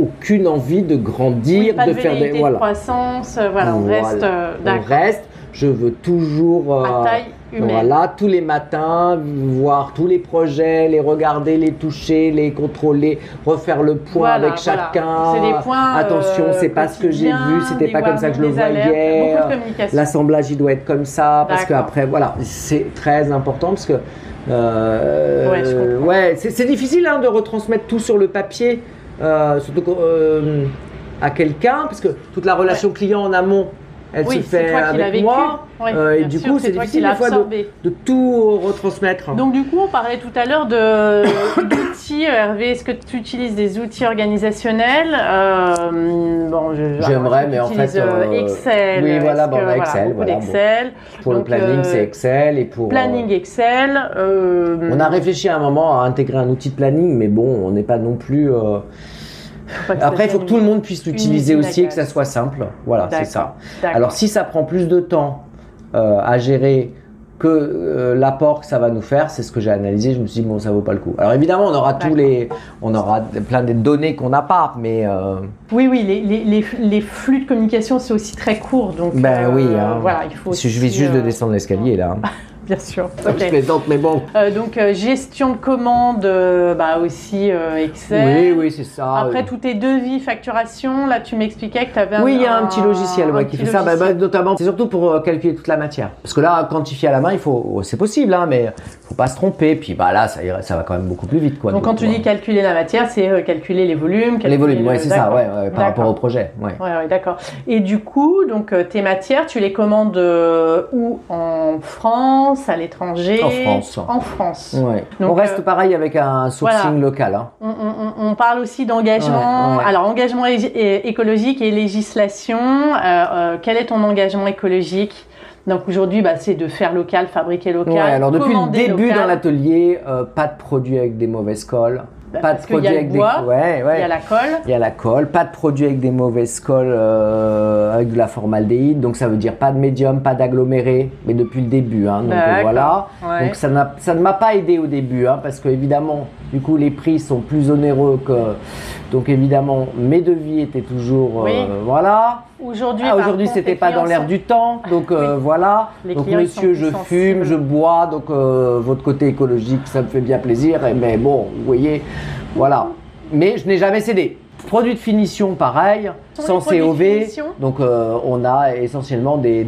[SPEAKER 4] aucune envie de grandir,
[SPEAKER 3] de,
[SPEAKER 4] faire
[SPEAKER 3] des
[SPEAKER 4] voilà.
[SPEAKER 3] De croissance, voilà, on reste.
[SPEAKER 4] on reste. Je veux toujours.
[SPEAKER 3] à taille
[SPEAKER 4] voilà, tous les matins, voir tous les projets, les regarder, les toucher, les contrôler, refaire le point avec chacun.
[SPEAKER 3] C'est des points.
[SPEAKER 4] Attention, c'est pas ce que j'ai vu, c'était pas comme ça que je le voyais. L'assemblage, il doit être comme ça, parce qu'après, voilà, c'est très important parce que. Euh, ouais, c'est difficile hein, de retransmettre tout sur le papier, euh, surtout euh, à quelqu'un, parce que toute la relation client en amont, elle se fait avec moi. Euh, et du coup, c'est difficile des fois de, tout retransmettre.
[SPEAKER 3] Donc du coup, on parlait tout à l'heure d'outils. Hervé, est-ce que tu utilises des outils organisationnels
[SPEAKER 4] euh, bon, J'aimerais, mais en fait,
[SPEAKER 3] euh, Excel.
[SPEAKER 4] Oui, voilà, bon, Excel.
[SPEAKER 3] Voilà, Excel.
[SPEAKER 4] Pour le planning, c'est Excel et pour
[SPEAKER 3] planning Excel.
[SPEAKER 4] On a réfléchi à un moment à intégrer un outil de planning, mais bon, on n'est pas non plus. Après, il faut que tout le monde puisse l'utiliser aussi et que ça soit simple. Voilà, c'est ça. Alors, si ça prend plus de temps euh, à gérer que euh, l'apport que ça va nous faire, c'est ce que j'ai analysé. Je me suis dit bon, ça vaut pas le coup. Alors évidemment, on aura tous les, on aura plein de données qu'on n'a pas, mais euh,
[SPEAKER 3] oui, oui, les, les, les, flux de communication c'est aussi très court, donc
[SPEAKER 4] ben oui, hein. voilà, il faut. Il suffit juste de descendre l'escalier là. [laughs]
[SPEAKER 3] bien sûr.
[SPEAKER 4] Je plaisante, mais bon.
[SPEAKER 3] Euh, donc, euh, gestion de commande, euh, bah aussi Excel.
[SPEAKER 4] Oui, oui, c'est ça.
[SPEAKER 3] Après, tout est devis, facturation. Là, tu m'expliquais que tu avais
[SPEAKER 4] un. Oui, il y a un, petit logiciel qui fait ça. Bah, bah, notamment, c'est surtout pour calculer toute la matière. Parce que là, quantifier à la main, il faut, c'est possible, hein, mais faut pas se tromper. Puis bah là, ça, ça va quand même beaucoup plus vite, quoi.
[SPEAKER 3] Donc, quand tu dis calculer la matière, c'est calculer les volumes.
[SPEAKER 4] les volumes, oui, c'est ça, ouais, par rapport au projet. Ouais,
[SPEAKER 3] ouais, d'accord. Et du coup, donc tes matières, tu les commandes où? En France, à l'étranger?
[SPEAKER 4] En France.
[SPEAKER 3] En France.
[SPEAKER 4] on reste euh, pareil avec un sourcing local. Hein.
[SPEAKER 3] On, parle aussi d'engagement. Alors, engagement écologique et législation. Euh, euh, quel est ton engagement écologique? Donc aujourd'hui, bah, c'est de faire local, fabriquer local.
[SPEAKER 4] alors depuis le début dans l'atelier, pas de produits avec des mauvaises colles.
[SPEAKER 3] Bah, pas de produits avec des ouais, ouais. il y a la colle.
[SPEAKER 4] Il y a la colle, pas de produits avec des mauvaises colles euh, avec de la formaldéhyde, donc ça veut dire pas de médium, pas d'aggloméré, mais depuis le début, hein, donc euh, voilà. Donc ça, ça ne m'a pas aidé au début, hein, parce que évidemment, du coup, les prix sont plus onéreux que, donc évidemment, mes devis étaient toujours, euh, voilà.
[SPEAKER 3] Aujourd'hui,
[SPEAKER 4] ah, aujourd'hui, c'était pas dans l'air du temps, donc voilà. donc monsieur, je fume, je bois, donc votre côté écologique, ça me fait bien plaisir, mais bon, vous voyez. Voilà. Mais je n'ai jamais cédé. Produits de finition, pareil, sans COV. Donc euh, on a essentiellement des,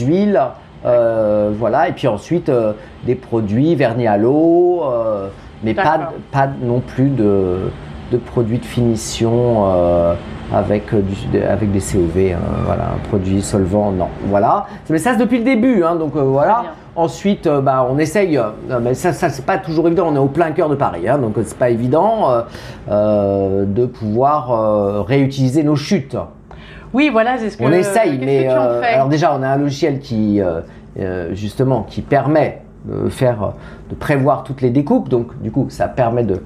[SPEAKER 4] huiles. Euh, voilà, et puis ensuite euh, des produits vernis à l'eau, mais pas, pas non plus de, produits de finition avec, avec des COV. Hein, voilà, un produit solvant, non. Voilà, mais ça c'est depuis le début, hein, donc voilà. Ensuite, euh, bah, on essaye, euh, mais ça, ça c'est pas toujours évident, on est au plein cœur de Paris, hein, donc c'est pas évident euh, de pouvoir réutiliser nos chutes.
[SPEAKER 3] Oui, voilà, c'est ce que
[SPEAKER 4] on essaye, mais alors déjà, on a un logiciel qui justement qui permet de faire, de prévoir toutes les découpes, donc du coup, ça permet de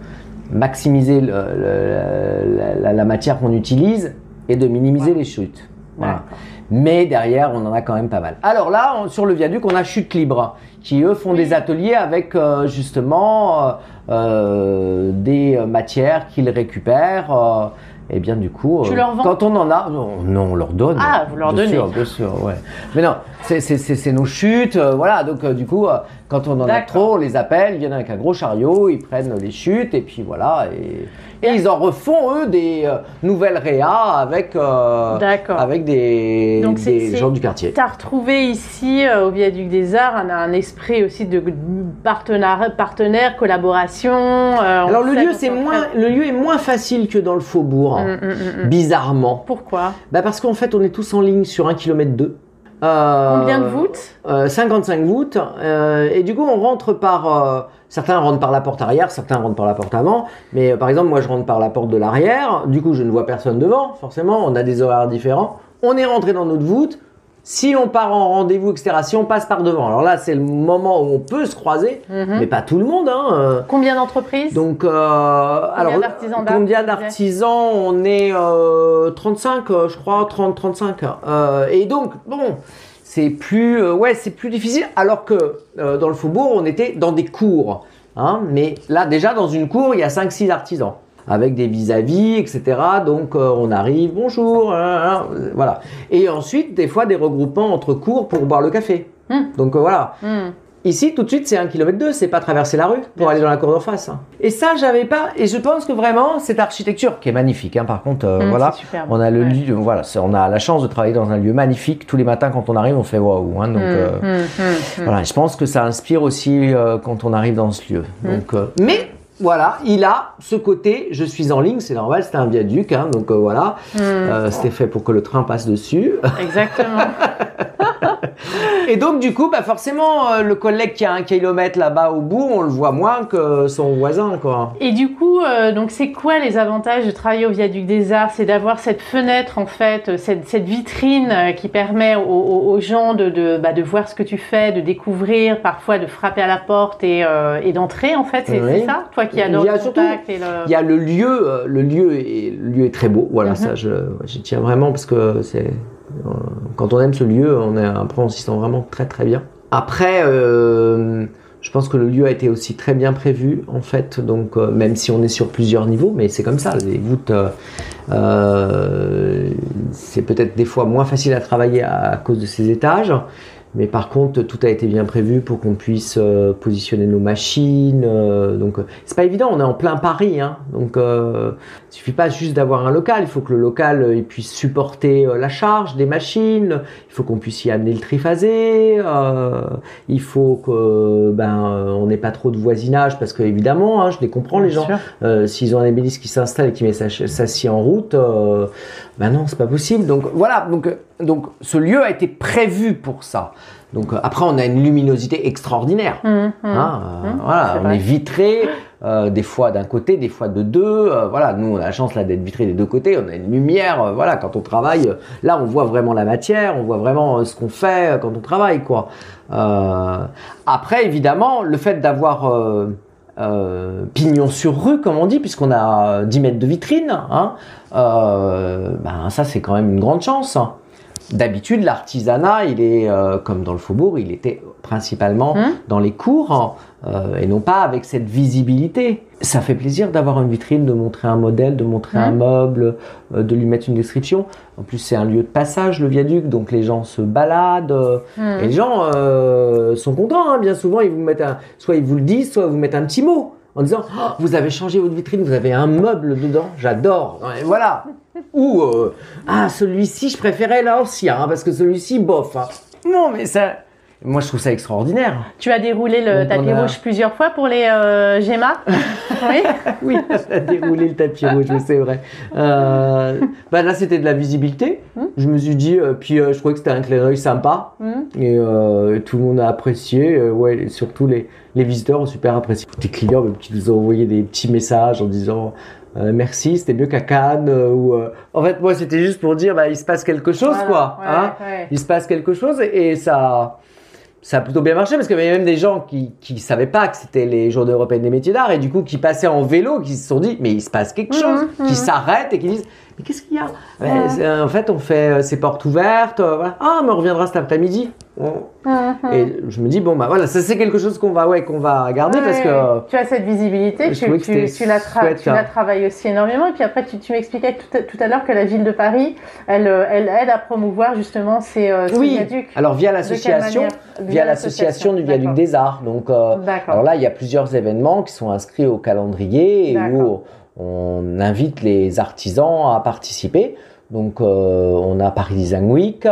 [SPEAKER 4] maximiser la, matière qu'on utilise et de minimiser les chutes. Voilà mais derrière, on en a quand même pas mal. Alors là, sur le viaduc, on a Chute Libre, qui eux font des ateliers avec euh, justement euh, euh, des matières qu'ils récupèrent Et bien du coup,
[SPEAKER 3] Tu leur vends
[SPEAKER 4] quand on en a, non, on leur donne.
[SPEAKER 3] Ah, vous leur
[SPEAKER 4] bien
[SPEAKER 3] donnez.
[SPEAKER 4] sûr, bien sûr, ouais. Mais non, c'est- nos chutes, euh, voilà. Donc euh, du coup, quand on en a trop, on les appelle, ils viennent avec un gros chariot, ils prennent les chutes et puis voilà. Et, et ils en refont eux des euh, nouvelles réas avec euh, avec des,
[SPEAKER 3] Donc,
[SPEAKER 4] gens du quartier.
[SPEAKER 3] Tu as retrouvé ici, euh, au Viaduc des Arts, un, un esprit aussi de partenaire, partenaire collaboration. euh,
[SPEAKER 4] Alors le lieu, c'est moins, le lieu est moins facile que dans le faubourg,
[SPEAKER 3] hum, hum, hum.
[SPEAKER 4] bizarrement.
[SPEAKER 3] Pourquoi?
[SPEAKER 4] Bah parce qu'en fait, on est tous en ligne sur un kilomètre deux. Euh,
[SPEAKER 3] Combien de voûtes
[SPEAKER 4] euh, 55 voûtes. euh, et du coup, on rentre par. euh, certains rentrent par la porte arrière, certains rentrent par la porte avant. Mais euh, par exemple, moi, je rentre par la porte de l'arrière. Du coup, je ne vois personne devant. Forcément, on a des horaires différents. On est rentré dans notre voûte. Si on part en rendez-vous, etc., si on passe par devant, alors là, c'est le moment où on peut se croiser,
[SPEAKER 3] Mhm.
[SPEAKER 4] mais pas tout le monde. Hein, euh.
[SPEAKER 3] Combien d'entreprises?
[SPEAKER 4] Donc, euh, combien d'artisans On est euh, 35, euh, je crois, 30, 35. Euh, et donc, bon, c'est plus, euh, ouais, c'est plus difficile. Alors que euh, dans le faubourg, on était dans des cours. Hein, mais là, déjà, dans une cour, il y a 5-6 artisans. Avec des vis-à-vis, etc. Donc, euh, on arrive, bonjour, hein, hein, voilà. Et ensuite, des fois, des regroupements entre cours pour boire le café.
[SPEAKER 3] Hmm.
[SPEAKER 4] Donc, euh, voilà.
[SPEAKER 3] Hmm.
[SPEAKER 4] Ici, tout de suite, c'est un kilomètre deux, c'est pas traverser la rue pour
[SPEAKER 3] Bien
[SPEAKER 4] aller dans la cour d'en face. Et ça, j'avais pas. Et je pense que vraiment, cette architecture qui est magnifique, hein, par contre, euh,
[SPEAKER 3] Hmm,
[SPEAKER 4] voilà, on a le
[SPEAKER 3] Ouais.
[SPEAKER 4] lieu, voilà, on a la chance de travailler dans un lieu magnifique. Tous les matins, quand on arrive, on fait waouh. Hein, donc, euh, voilà, je pense que ça inspire aussi euh, quand on arrive dans ce lieu. Donc, mais voilà, il a ce côté. Je suis en ligne, c'est normal, c'était un viaduc, hein, donc euh, voilà,
[SPEAKER 3] Hmm.
[SPEAKER 4] Euh, c'était fait pour que le train passe dessus.
[SPEAKER 3] Exactement. [laughs]
[SPEAKER 4] Et donc, du coup, bah, forcément, euh, le collègue qui a un kilomètre là-bas au bout, on le voit moins que son voisin, quoi.
[SPEAKER 3] Et du coup, donc c'est quoi les avantages de travailler au Viaduc des Arts? C'est d'avoir cette fenêtre, en fait, cette, cette vitrine qui permet aux, gens de, de, bah, de voir ce que tu fais, de découvrir, parfois de frapper à la porte et, et d'entrer, en fait. C'est
[SPEAKER 4] Oui.
[SPEAKER 3] c'est ça Toi
[SPEAKER 4] Il y a
[SPEAKER 3] le
[SPEAKER 4] surtout-
[SPEAKER 3] et le...
[SPEAKER 4] Il y a le lieu, euh, le lieu est, le lieu est très beau. Voilà, ça, je, j'y tiens vraiment parce que c'est euh, quand on aime ce lieu, on est après on s'y sent vraiment très très bien. Après, euh, je pense que le lieu a été aussi très bien prévu en fait. Donc euh, même si on est sur plusieurs niveaux, mais c'est comme ça. Les voûtes, euh, c'est peut-être des fois moins facile à travailler à, à cause de ces étages. Mais par contre, tout a été bien prévu pour qu'on puisse euh, positionner nos machines. euh, donc, euh, c'est pas évident. On est en plein Paris, hein, donc euh, il suffit pas juste d'avoir un local. Il faut que le local il puisse supporter la charge des machines. Il faut qu'on puisse y amener le triphasé. il faut que ben on n'ait pas trop de voisinage parce que évidemment, hein, je les comprends les gens. S'ils ont un ébéniste qui s'installe et qui met sa, sa scie en route, ben non, c'est pas possible. Donc voilà, donc, donc ce lieu a été prévu pour ça. Donc euh, après, on a une luminosité extraordinaire.
[SPEAKER 3] Hum, hum.
[SPEAKER 4] Hein, euh,
[SPEAKER 3] Hum,
[SPEAKER 4] voilà, on est vitré, euh, des fois d'un côté, des fois de deux. euh, voilà, nous on a la chance là d'être vitré des deux côtés. On a une lumière. voilà, quand on travaille, là on voit vraiment la matière, on voit vraiment ce qu'on fait quand on travaille, quoi. Après, évidemment, le fait d'avoir pignon sur rue, comme on dit, puisqu'on a 10 mètres de vitrine, hein, ben, ça c'est quand même une grande chance. hein. D'habitude, l'artisanat, il est euh, comme dans le faubourg, il était principalement
[SPEAKER 3] Hum.
[SPEAKER 4] dans les cours euh, et non pas avec cette visibilité. Ça fait plaisir d'avoir une vitrine, de montrer un modèle, de montrer un
[SPEAKER 3] Hum.
[SPEAKER 4] meuble, euh, de lui mettre une description. En plus, c'est un lieu de passage, le viaduc, donc les gens se baladent.
[SPEAKER 3] Hum.
[SPEAKER 4] et les gens euh, sont contents, hein. bien souvent ils vous mettent un, soit ils vous le disent, soit ils vous mettent un petit mot en disant Oh, vous avez changé votre vitrine, vous avez un meuble dedans, j'adore. Voilà. Ou euh, ah celui-ci je préférais l'ancien hein, parce que celui-ci bof. hein. Non mais ça, moi je trouve ça extraordinaire.
[SPEAKER 3] Tu as déroulé le
[SPEAKER 4] Donc,
[SPEAKER 3] tapis
[SPEAKER 4] a-
[SPEAKER 3] rouge plusieurs fois pour les euh, Gemma [laughs] Oui.
[SPEAKER 4] Oui, a déroulé le tapis rouge, c'est vrai. Euh, bah là c'était de la visibilité.
[SPEAKER 3] Hmm.
[SPEAKER 4] Je me suis dit, euh, puis euh, je trouvais que c'était un clin d'œil sympa.
[SPEAKER 3] Hum.
[SPEAKER 4] Et tout le monde a apprécié, ouais, et surtout les, les visiteurs ont super apprécié. Des clients même qui nous ont envoyé des petits messages en disant euh, merci, c'était mieux qu'à Cannes. euh, ou, euh, En fait, moi, c'était juste pour dire, bah, il se passe quelque chose,
[SPEAKER 3] Voilà,
[SPEAKER 4] quoi.
[SPEAKER 3] ouais,
[SPEAKER 4] hein.
[SPEAKER 3] ouais.
[SPEAKER 4] Il se passe quelque chose et, et ça, ça a plutôt bien marché parce qu'il y avait même des gens qui qui savaient pas que c'était les Journées européennes des métiers d'art et du coup qui passaient en vélo, qui se sont dit, mais il se passe quelque
[SPEAKER 3] Mhm,
[SPEAKER 4] chose,
[SPEAKER 3] mhm.
[SPEAKER 4] qui s'arrêtent et qui disent, mais qu'est-ce qu'il y a Ouais, c'est- En fait, on fait euh, ces portes ouvertes. euh, voilà. Ah, mais on reviendra cet après-midi.
[SPEAKER 3] Mhm.
[SPEAKER 4] Et je me dis, bon, bah voilà, ça c'est quelque chose qu'on va, ouais, qu'on va garder parce que.
[SPEAKER 3] tu as cette visibilité, tu, tu, tu la, tu
[SPEAKER 4] hein.
[SPEAKER 3] travailles aussi énormément. Et puis après, tu, m'expliquais tout à, tout à l'heure que la ville de Paris, elle, euh, elle aide à promouvoir justement ces, euh, ces
[SPEAKER 4] Oui,
[SPEAKER 3] viaducs.
[SPEAKER 4] alors via l'association, via l'association du Viaduc des Arts. Donc, euh, alors là, il y a plusieurs événements qui sont inscrits au calendrier et où
[SPEAKER 3] D'accord.
[SPEAKER 4] On invite les artisans à participer. Donc, euh, on a Paris Design Week,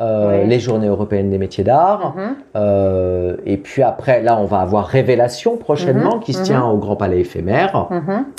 [SPEAKER 4] euh,
[SPEAKER 3] Oui.
[SPEAKER 4] les Journées européennes des métiers d'art.
[SPEAKER 3] Mhm.
[SPEAKER 4] Euh, et puis après, là, on va avoir Révélation prochainement
[SPEAKER 3] Mhm,
[SPEAKER 4] qui se
[SPEAKER 3] mhm.
[SPEAKER 4] tient au Grand Palais éphémère.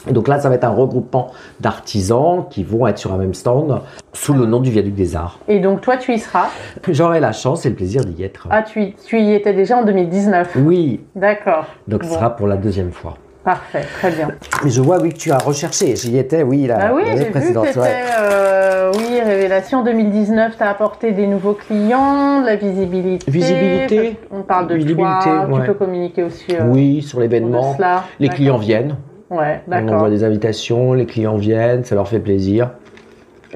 [SPEAKER 4] Et donc là, ça va être un regroupement d'artisans qui vont être sur un même stand sous le nom du Viaduc des Arts.
[SPEAKER 3] Et donc, toi, tu y seras?
[SPEAKER 4] J'aurai la chance et le plaisir d'y être.
[SPEAKER 3] Ah, tu y, tu y étais déjà en 2019.
[SPEAKER 4] Oui,
[SPEAKER 3] D'accord.
[SPEAKER 4] donc ce sera pour la deuxième fois.
[SPEAKER 3] Parfait, très bien.
[SPEAKER 4] Mais je vois, oui, que tu as recherché. J'y étais, oui, la-
[SPEAKER 3] Ah oui,
[SPEAKER 4] l'année
[SPEAKER 3] j'ai vu
[SPEAKER 4] précédente.
[SPEAKER 3] que
[SPEAKER 4] ouais.
[SPEAKER 3] euh, oui, Révélation 2019, tu as apporté des nouveaux clients, de la visibilité.
[SPEAKER 4] Visibilité.
[SPEAKER 3] On parle de
[SPEAKER 4] Visibilité,
[SPEAKER 3] toi,
[SPEAKER 4] ouais.
[SPEAKER 3] tu peux communiquer aussi euh,
[SPEAKER 4] Oui, sur l'événement. Les clients viennent.
[SPEAKER 3] Ouais,
[SPEAKER 4] On
[SPEAKER 3] d'accord.
[SPEAKER 4] envoie des invitations, les clients viennent, ça leur fait plaisir.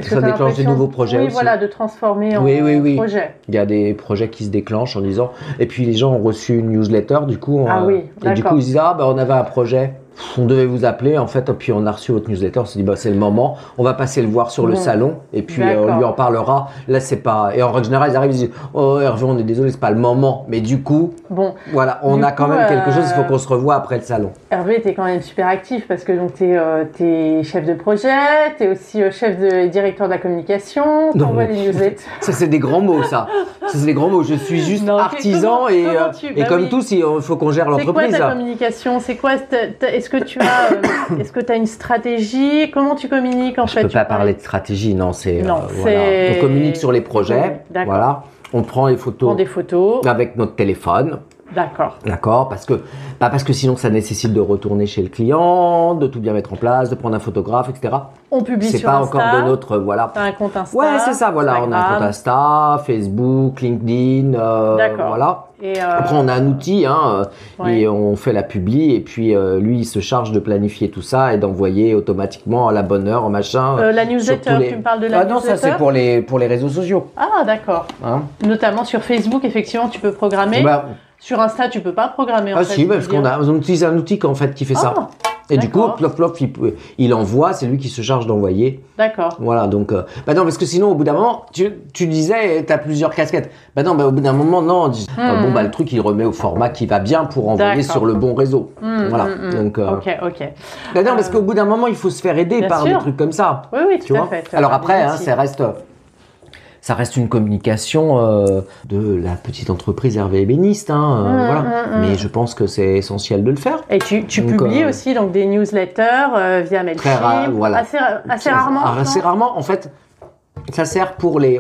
[SPEAKER 4] Ça déclenche des nouveaux projets
[SPEAKER 3] Oui,
[SPEAKER 4] aussi.
[SPEAKER 3] voilà, de transformer en
[SPEAKER 4] Oui, oui, oui.
[SPEAKER 3] projet.
[SPEAKER 4] Il y a des projets qui se déclenchent en disant. Et puis les gens ont reçu une newsletter, du coup.
[SPEAKER 3] Ah
[SPEAKER 4] euh,
[SPEAKER 3] oui,
[SPEAKER 4] Et du coup, ils disent Ah, bah, on avait un projet. On devait vous appeler, en fait, puis on a reçu votre newsletter. On s'est dit, bah, c'est le moment. On va passer le voir sur le
[SPEAKER 3] Bon.
[SPEAKER 4] salon, et puis euh, on lui en parlera. Là, c'est pas. Et en règle générale, ils arrivent, ils disent Oh, Hervé, on est désolé, c'est pas le moment. Mais du coup,
[SPEAKER 3] Bon,
[SPEAKER 4] voilà, on
[SPEAKER 3] Du
[SPEAKER 4] a quand même quelque
[SPEAKER 3] euh,
[SPEAKER 4] chose. Il faut qu'on se revoie après le salon.
[SPEAKER 3] Hervé, es quand même super actif parce que donc tu es, chef de projet, tu es aussi euh, chef de directeur de la communication, tu
[SPEAKER 4] Non,
[SPEAKER 3] envoies
[SPEAKER 4] mais-
[SPEAKER 3] les [laughs] newsletters.
[SPEAKER 4] Ça, c'est des grands mots, ça. Ça, c'est des grands mots. Je suis [laughs] juste
[SPEAKER 3] Non,
[SPEAKER 4] artisan
[SPEAKER 3] comment-
[SPEAKER 4] et,
[SPEAKER 3] comment
[SPEAKER 4] euh, et
[SPEAKER 3] bah
[SPEAKER 4] comme
[SPEAKER 3] oui.
[SPEAKER 4] tous, il faut qu'on gère
[SPEAKER 3] C'est quoi
[SPEAKER 4] l'entreprise.
[SPEAKER 3] ta communication? C'est quoi Est-ce que tu as, euh, [coughs] est-ce que tu as une stratégie? Comment tu communiques en
[SPEAKER 4] Je
[SPEAKER 3] fait?
[SPEAKER 4] peux
[SPEAKER 3] Tu
[SPEAKER 4] pas parler de stratégie, non. C'est
[SPEAKER 3] Non,
[SPEAKER 4] euh, voilà. On communique sur les projets. Voilà. On prend les photos
[SPEAKER 3] des photos.
[SPEAKER 4] avec notre téléphone.
[SPEAKER 3] D'accord.
[SPEAKER 4] D'accord, parce que bah parce que sinon ça nécessite de retourner chez le client, de tout bien mettre en place, de prendre un photographe, etc.
[SPEAKER 3] On publie
[SPEAKER 4] C'est
[SPEAKER 3] sur
[SPEAKER 4] pas
[SPEAKER 3] Insta.
[SPEAKER 4] encore de notre voilà.
[SPEAKER 3] T'as un compte Insta.
[SPEAKER 4] Ouais, c'est ça, voilà. On a un compte. Insta, Facebook, LinkedIn, euh,
[SPEAKER 3] D'accord.
[SPEAKER 4] voilà.
[SPEAKER 3] Et, euh,
[SPEAKER 4] Après, on a un outil, hein, euh,
[SPEAKER 3] ouais.
[SPEAKER 4] et on fait la publi, et puis euh, lui, il se charge de planifier tout ça et d'envoyer automatiquement à la bonne heure, machin.
[SPEAKER 3] Euh, la newsletter,
[SPEAKER 4] les-
[SPEAKER 3] tu me parles de la
[SPEAKER 4] Ah non, ça
[SPEAKER 3] newsletter
[SPEAKER 4] c'est pour les pour les réseaux sociaux.
[SPEAKER 3] Ah, d'accord.
[SPEAKER 4] Hein.
[SPEAKER 3] Notamment sur Facebook, effectivement, tu peux programmer.
[SPEAKER 4] Bah,
[SPEAKER 3] Sur Insta, tu peux pas programmer. en
[SPEAKER 4] ah
[SPEAKER 3] fait,
[SPEAKER 4] si, parce qu'on
[SPEAKER 3] dire.
[SPEAKER 4] a, on utilise un outil en fait qui fait ça.
[SPEAKER 3] Ah,
[SPEAKER 4] Et du coup, il, envoie, c'est lui qui se charge d'envoyer.
[SPEAKER 3] D'accord.
[SPEAKER 4] Voilà, donc. euh, bah non, parce que sinon, au bout d'un moment, tu, tu disais, tu as plusieurs casquettes. Bah non, bah au bout d'un moment, non.
[SPEAKER 3] Hmm.
[SPEAKER 4] bon, bah le truc, il remet au format qui va bien pour envoyer sur le bon réseau.
[SPEAKER 3] Hmm,
[SPEAKER 4] voilà.
[SPEAKER 3] hmm.
[SPEAKER 4] Donc. euh,
[SPEAKER 3] Ok, ok.
[SPEAKER 4] bah non, parce
[SPEAKER 3] Euh,
[SPEAKER 4] qu'au bout d'un moment, il faut se faire aider
[SPEAKER 3] bien
[SPEAKER 4] par
[SPEAKER 3] sûr.
[SPEAKER 4] des trucs comme ça.
[SPEAKER 3] Oui, oui, tout
[SPEAKER 4] Tu
[SPEAKER 3] à
[SPEAKER 4] vois
[SPEAKER 3] fait.
[SPEAKER 4] Alors après, hein, ça reste. Ça reste une communication euh, de la petite entreprise Hervé Ébéniste, hein, euh, voilà.
[SPEAKER 3] hmm, hmm.
[SPEAKER 4] Mais je pense que c'est essentiel de le faire.
[SPEAKER 3] Et tu, tu
[SPEAKER 4] Donc,
[SPEAKER 3] publies
[SPEAKER 4] euh,
[SPEAKER 3] aussi donc des newsletters via Mailchimp.
[SPEAKER 4] Très rare, voilà.
[SPEAKER 3] Assez, assez rarement.
[SPEAKER 4] Assez rarement, en fait, ça sert pour les,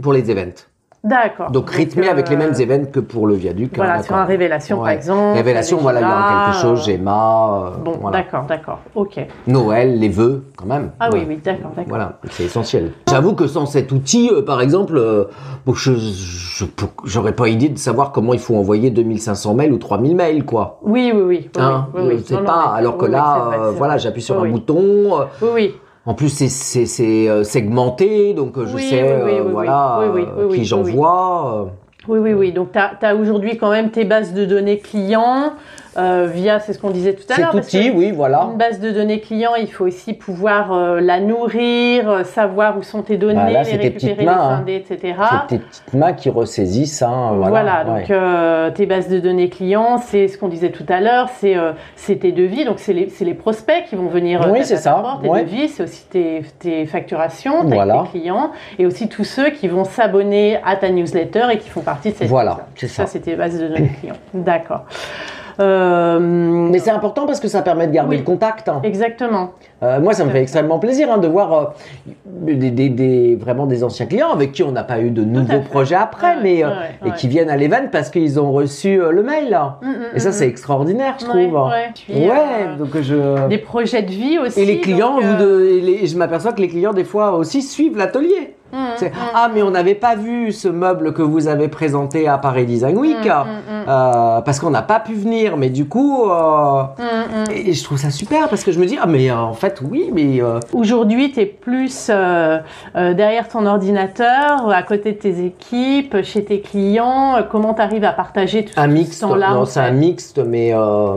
[SPEAKER 4] pour les events.
[SPEAKER 3] D'accord.
[SPEAKER 4] Donc rythmé
[SPEAKER 3] euh,
[SPEAKER 4] avec les mêmes events que pour le viaduc.
[SPEAKER 3] Voilà,
[SPEAKER 4] hein,
[SPEAKER 3] sur un révélation par exemple.
[SPEAKER 4] Révélation, voilà, il y aura quelque chose,
[SPEAKER 3] j'ai
[SPEAKER 4] Gemma, euh,
[SPEAKER 3] Bon,
[SPEAKER 4] voilà.
[SPEAKER 3] d'accord, d'accord. Ok.
[SPEAKER 4] Noël, les vœux, quand même.
[SPEAKER 3] Ah oui, oui, d'accord, d'accord.
[SPEAKER 4] Voilà, c'est essentiel. J'avoue que sans cet outil, euh, par exemple, euh, bon, je je- j'aurais pas idée de savoir comment il faut envoyer 2500 mails ou 3000 mails, quoi.
[SPEAKER 3] Oui, oui, oui. oui,
[SPEAKER 4] Hein,
[SPEAKER 3] oui, Non,
[SPEAKER 4] pas. Alors que
[SPEAKER 3] oui,
[SPEAKER 4] là,
[SPEAKER 3] vrai,
[SPEAKER 4] euh, voilà, j'appuie sur un bouton. euh,
[SPEAKER 3] Oui, oui.
[SPEAKER 4] En plus, c'est- c'est c'est, euh, segmenté, donc euh, je
[SPEAKER 3] Oui,
[SPEAKER 4] sais,
[SPEAKER 3] oui,
[SPEAKER 4] voilà,
[SPEAKER 3] oui, oui, oui,
[SPEAKER 4] qui j'envoie.
[SPEAKER 3] Oui, oui, oui. Donc, tu as, aujourd'hui quand même tes bases de données clients euh, via, c'est ce qu'on disait tout à l'heure.
[SPEAKER 4] Cet outil, oui, voilà.
[SPEAKER 3] Une base de données client, il faut aussi pouvoir euh, la nourrir, euh, savoir où sont tes données,
[SPEAKER 4] Bah, là,
[SPEAKER 3] les
[SPEAKER 4] tes
[SPEAKER 3] récupérer,
[SPEAKER 4] mains,
[SPEAKER 3] les
[SPEAKER 4] hein.
[SPEAKER 3] scinder, etc.
[SPEAKER 4] C'est tes petites mains qui ressaisissent, hein,
[SPEAKER 3] Voilà,
[SPEAKER 4] voilà.
[SPEAKER 3] donc
[SPEAKER 4] ouais.
[SPEAKER 3] euh, tes bases de données clients, c'est ce qu'on disait tout à l'heure, c'est euh, tes devis, donc c'est les, les prospects qui vont venir
[SPEAKER 4] Oui, c'est ça,
[SPEAKER 3] porte, tes
[SPEAKER 4] ouais.
[SPEAKER 3] devis, c'est aussi tes, tes facturations, tes
[SPEAKER 4] Voilà.
[SPEAKER 3] clients, et aussi tous ceux qui vont s'abonner à ta newsletter et qui font partie de cette
[SPEAKER 4] Voilà, c'est ça.
[SPEAKER 3] Ça, c'est tes bases de données clients. D'accord. Euh,
[SPEAKER 4] Mais c'est important parce que ça permet de garder
[SPEAKER 3] Oui.
[SPEAKER 4] le contact. hein.
[SPEAKER 3] Exactement.
[SPEAKER 4] Euh, moi, ça me fait
[SPEAKER 3] fait.
[SPEAKER 4] extrêmement plaisir hein, de voir euh, des, des- des- vraiment des anciens clients avec qui on n'a pas eu de nouveaux projets après,
[SPEAKER 3] Ouais,
[SPEAKER 4] mais euh,
[SPEAKER 3] ouais,
[SPEAKER 4] et qui viennent à l'event parce qu'ils ont reçu euh, le mail.
[SPEAKER 3] Mm, mm,
[SPEAKER 4] Et ça,
[SPEAKER 3] mm,
[SPEAKER 4] c'est extraordinaire, je trouve.
[SPEAKER 3] ouais. Puis, euh,
[SPEAKER 4] donc je.
[SPEAKER 3] Des projets de vie aussi.
[SPEAKER 4] Et les clients,
[SPEAKER 3] donc,
[SPEAKER 4] vous
[SPEAKER 3] euh,
[SPEAKER 4] de- et les- je m'aperçois que les clients, des fois, aussi suivent l'atelier.
[SPEAKER 3] Mmh,
[SPEAKER 4] C'est,
[SPEAKER 3] mmh.
[SPEAKER 4] ah, mais on n'avait pas vu ce meuble que vous avez présenté à Paris Design Week
[SPEAKER 3] Mmh, mmh,
[SPEAKER 4] euh, parce qu'on n'a pas pu venir. Mais du coup, euh,
[SPEAKER 3] Mmh, mmh.
[SPEAKER 4] et je trouve ça super parce que je me dis, ah, mais euh, en fait, oui, mais euh,
[SPEAKER 3] Aujourd'hui, tu es plus euh, euh, derrière ton ordinateur, à côté de tes équipes, chez tes clients. Euh, Comment tu arrives à partager tout
[SPEAKER 4] un
[SPEAKER 3] ce
[SPEAKER 4] mixte.
[SPEAKER 3] temps-là
[SPEAKER 4] Non, c'est un mixte, mais euh,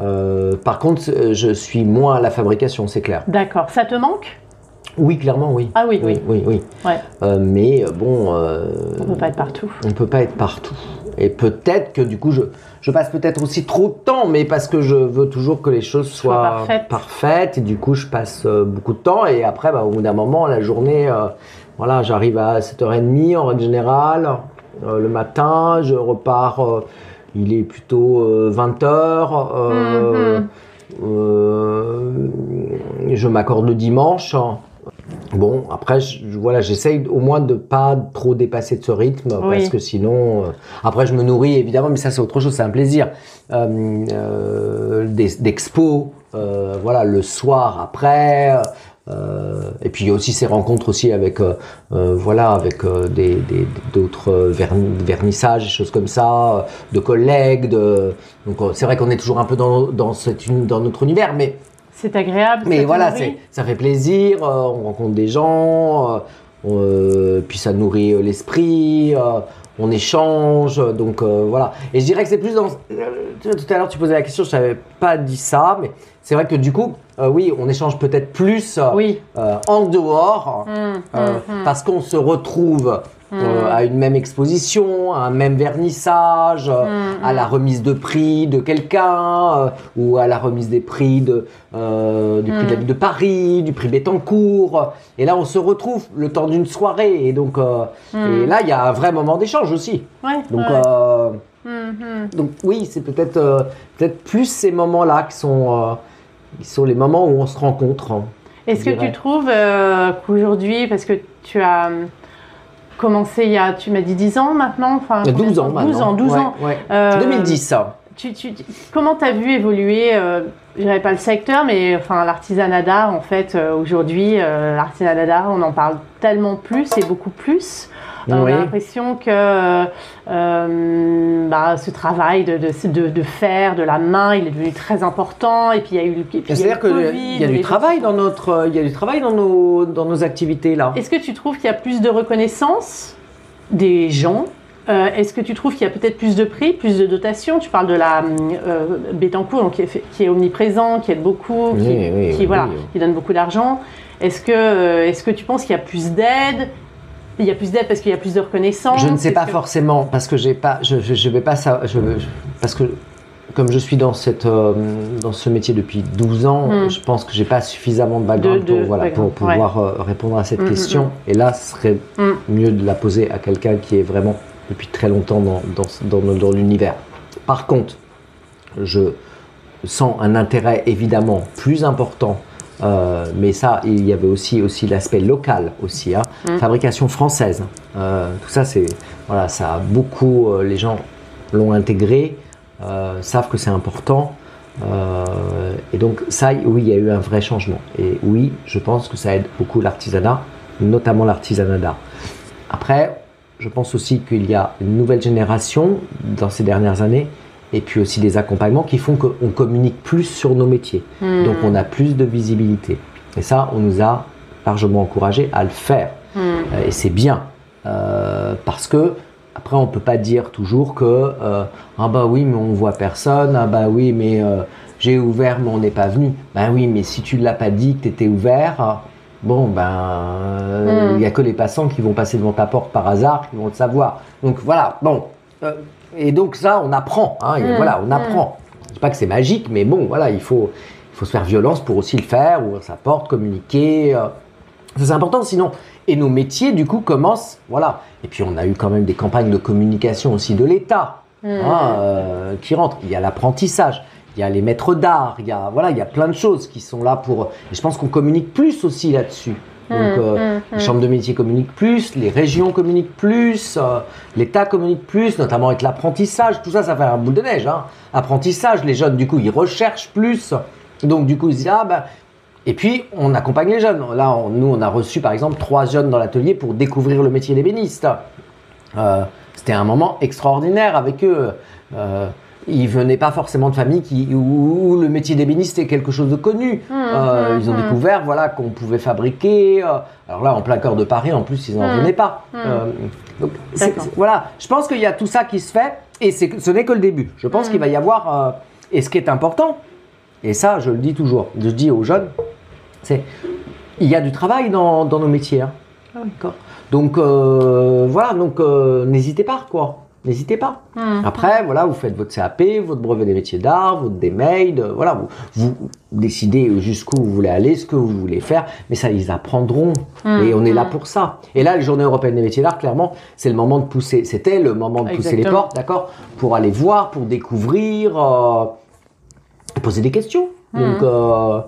[SPEAKER 4] euh, par contre, je suis moins à la fabrication, c'est clair.
[SPEAKER 3] D'accord. Ça te manque?
[SPEAKER 4] Oui, clairement, oui.
[SPEAKER 3] Ah oui, oui.
[SPEAKER 4] oui, oui.
[SPEAKER 3] Ouais.
[SPEAKER 4] Euh, mais euh, bon, euh,
[SPEAKER 3] On peut pas être partout.
[SPEAKER 4] on peut pas être partout. Et peut-être que du coup, je, je passe peut-être aussi trop de temps, mais parce que je veux toujours que les choses
[SPEAKER 3] Soient
[SPEAKER 4] soient
[SPEAKER 3] parfaites.
[SPEAKER 4] parfaites. Et du coup, je passe euh, beaucoup de temps. Et après, bah, au bout d'un moment, la journée, voilà, j'arrive à 7h30 en règle générale. le matin, je repars. il est plutôt 20h.
[SPEAKER 3] Mhm.
[SPEAKER 4] je m'accorde le dimanche. Bon, après, je, voilà, j'essaye au moins de pas trop dépasser de ce rythme
[SPEAKER 3] Oui.
[SPEAKER 4] parce que sinon, euh, après, je me nourris évidemment, mais ça, c'est autre chose, c'est un plaisir. Euh, euh, des- D'expos, euh, voilà, le soir après. euh, et puis il y a aussi ces rencontres aussi avec, voilà, avec euh, des des- d'autres verni- vernissages, des choses comme ça, de collègues. De... Donc c'est vrai qu'on est toujours un peu dans, dans, cette, uni- dans notre univers, mais
[SPEAKER 3] C'est agréable.
[SPEAKER 4] mais voilà, ça fait plaisir, euh, on rencontre des gens, euh, euh, puis ça nourrit l'esprit, on échange, donc voilà. Et je dirais que c'est plus dans... tout à l'heure tu posais la question, je savais pas dit ça, mais c'est vrai que du coup, euh, oui, on échange peut-être plus
[SPEAKER 3] Oui.
[SPEAKER 4] euh, en dehors,
[SPEAKER 3] Hum,
[SPEAKER 4] euh,
[SPEAKER 3] hum, hum.
[SPEAKER 4] parce qu'on se retrouve euh,
[SPEAKER 3] Mm.
[SPEAKER 4] à une même exposition, à un même vernissage, euh,
[SPEAKER 3] Mm,
[SPEAKER 4] à la remise de prix de quelqu'un, euh, ou à la remise des prix de, du prix de la
[SPEAKER 3] Mm.
[SPEAKER 4] ville de Paris, du prix Bettencourt. Et là, on se retrouve le temps d'une soirée. Et donc, et là, il y a un vrai moment d'échange aussi.
[SPEAKER 3] Ouais,
[SPEAKER 4] Donc,
[SPEAKER 3] ouais.
[SPEAKER 4] donc oui, c'est peut-être peut-être plus ces moments-là qui sont, qui sont les moments où on se rencontre. hein.
[SPEAKER 3] Est-ce que
[SPEAKER 4] dirais.
[SPEAKER 3] tu trouves qu'aujourd'hui, parce que tu as commencé il y a, tu m'as dit 10 ans maintenant enfin,
[SPEAKER 4] Il y a
[SPEAKER 3] combien
[SPEAKER 4] 12
[SPEAKER 3] de
[SPEAKER 4] ans
[SPEAKER 3] temps
[SPEAKER 4] maintenant.
[SPEAKER 3] 12 ans, 12
[SPEAKER 4] Ouais,
[SPEAKER 3] ans.
[SPEAKER 4] ouais.
[SPEAKER 3] Euh,
[SPEAKER 4] 2010, ça.
[SPEAKER 3] Tu, tu, tu- comment tu as vu évoluer, euh, je dirais pas le secteur, mais enfin l'artisanat d'art en fait euh, aujourd'hui, euh, l'artisanat d'art, on en parle tellement plus et beaucoup plus. Euh, On
[SPEAKER 4] Oui.
[SPEAKER 3] a l'impression que euh, bah, ce travail de, de, de, de faire de la main, il est devenu très important. Et puis il y a eu
[SPEAKER 4] C'est-à-dire qu'il y a du travail dans notre, il y a du travail dans nos, dans nos activités là.
[SPEAKER 3] Est-ce que tu trouves qu'il y a plus de reconnaissance des gens Euh, Est-ce que tu trouves qu'il y a peut-être plus de prix, plus de dotation Tu parles de la euh, Bettencourt, donc qui, est, qui est omniprésent, qui aide beaucoup, qui,
[SPEAKER 4] Oui, oui,
[SPEAKER 3] qui,
[SPEAKER 4] oui,
[SPEAKER 3] voilà, qui donne beaucoup d'argent. Est-ce que, euh, est-ce que tu penses qu'il y a plus d'aide? Il y a plus d'aide parce qu'il y a plus de reconnaissance?
[SPEAKER 4] Je ne sais pas
[SPEAKER 3] que-
[SPEAKER 4] forcément parce que j'ai pas, je, je, je vais pas ça, je, je- parce que comme je suis dans cette, euh, dans ce métier depuis 12 ans,
[SPEAKER 3] Hmm.
[SPEAKER 4] je pense que j'ai pas suffisamment de background
[SPEAKER 3] De- de
[SPEAKER 4] pour, voilà, pour pouvoir répondre à cette
[SPEAKER 3] Hmm,
[SPEAKER 4] question. Et là, ce serait
[SPEAKER 3] Hmm.
[SPEAKER 4] mieux de la poser à quelqu'un qui est vraiment depuis très longtemps dans, dans, dans, dans l'univers. Par contre, je sens un intérêt évidemment plus important. euh, mais ça, il y avait aussi, aussi l'aspect local aussi, hein,
[SPEAKER 3] Mm.
[SPEAKER 4] fabrication française. Euh, tout ça, c'est voilà, ça a beaucoup. euh, les gens l'ont intégré, savent que c'est important. et donc ça, oui, il y a eu un vrai changement. Et oui, je pense que ça aide beaucoup l'artisanat, notamment l'artisanat d'art. Après, je pense aussi qu'il y a une nouvelle génération dans ces dernières années, et puis aussi des accompagnements qui font qu'on communique plus sur nos métiers.
[SPEAKER 3] Hmm.
[SPEAKER 4] Donc on a plus de visibilité. Et ça, on nous a largement encouragé à le faire.
[SPEAKER 3] Hmm.
[SPEAKER 4] Euh, Et c'est bien. Euh, parce que, après, on peut pas dire toujours que, euh, ah bah oui, mais on voit personne, ah bah oui, mais euh, j'ai ouvert, mais on n'est pas venu. Ben oui, mais si tu ne l'as pas dit que tu étais ouvert, bon, ben, euh, il
[SPEAKER 3] Mm.
[SPEAKER 4] y a que les passants qui vont passer devant ta porte par hasard qui vont le savoir. Donc voilà, bon. Euh, et donc ça, on apprend. Hein, et
[SPEAKER 3] Mm.
[SPEAKER 4] Voilà, on apprend. Je dis pas que c'est magique, mais bon, voilà, il faut, il faut se faire violence pour aussi le faire, ouvrir sa porte, communiquer. euh, c'est important, sinon. Et nos métiers, du coup, commencent. Voilà. Et puis, on a eu quand même des campagnes de communication aussi de l'État
[SPEAKER 3] Hmm.
[SPEAKER 4] hein, euh, qui rentrent. Il y a l'apprentissage, il y a les maîtres d'art, il y a, voilà, il y a plein de choses qui sont là pour. Et je pense qu'on communique plus aussi là-dessus. Donc,
[SPEAKER 3] Hmm,
[SPEAKER 4] euh,
[SPEAKER 3] hmm,
[SPEAKER 4] les
[SPEAKER 3] hmm.
[SPEAKER 4] chambres de métiers communiquent plus, les régions communiquent plus, euh, l'État communique plus, notamment avec l'apprentissage. Tout ça, ça fait un boule de neige. Hein. Apprentissage, les jeunes, du coup, ils recherchent plus. Donc, du coup, ils se disent, ah ben, Et puis, on accompagne les jeunes. Là, on- nous, on a reçu, par exemple, trois jeunes dans l'atelier pour découvrir le métier d'ébéniste. Euh, C'était un moment extraordinaire avec eux. Ils venaient pas forcément de familles qui, où, le métier d'ébéniste est quelque chose de connu. Euh, ils ont découvert voilà, qu'on pouvait fabriquer. euh, alors là, en plein cœur de Paris, en plus, ils n'en venaient pas. Euh, donc, voilà, je pense qu'il y a tout ça qui se fait et ce n'est que le début. Je pense qu'il va y avoir. et ce qui est important, et ça, je le dis toujours, je dis aux jeunes, c'est il y a du travail dans, dans nos métiers. hein.
[SPEAKER 3] Ah.
[SPEAKER 4] Donc voilà, donc n'hésitez pas quoi. N'hésitez pas.
[SPEAKER 3] Hmm.
[SPEAKER 4] Après, voilà, vous faites votre CAP, votre brevet des métiers d'art, votre DMAID, euh, voilà, vous, vous décidez jusqu'où vous voulez aller, ce que vous voulez faire, mais ça, ils apprendront. Et on est là pour ça. Et là, les Journées européennes des métiers d'art, clairement, c'est le moment de pousser, c'était le moment de pousser les portes, d'accord Pour aller voir, pour découvrir, euh, poser des questions. Donc, euh,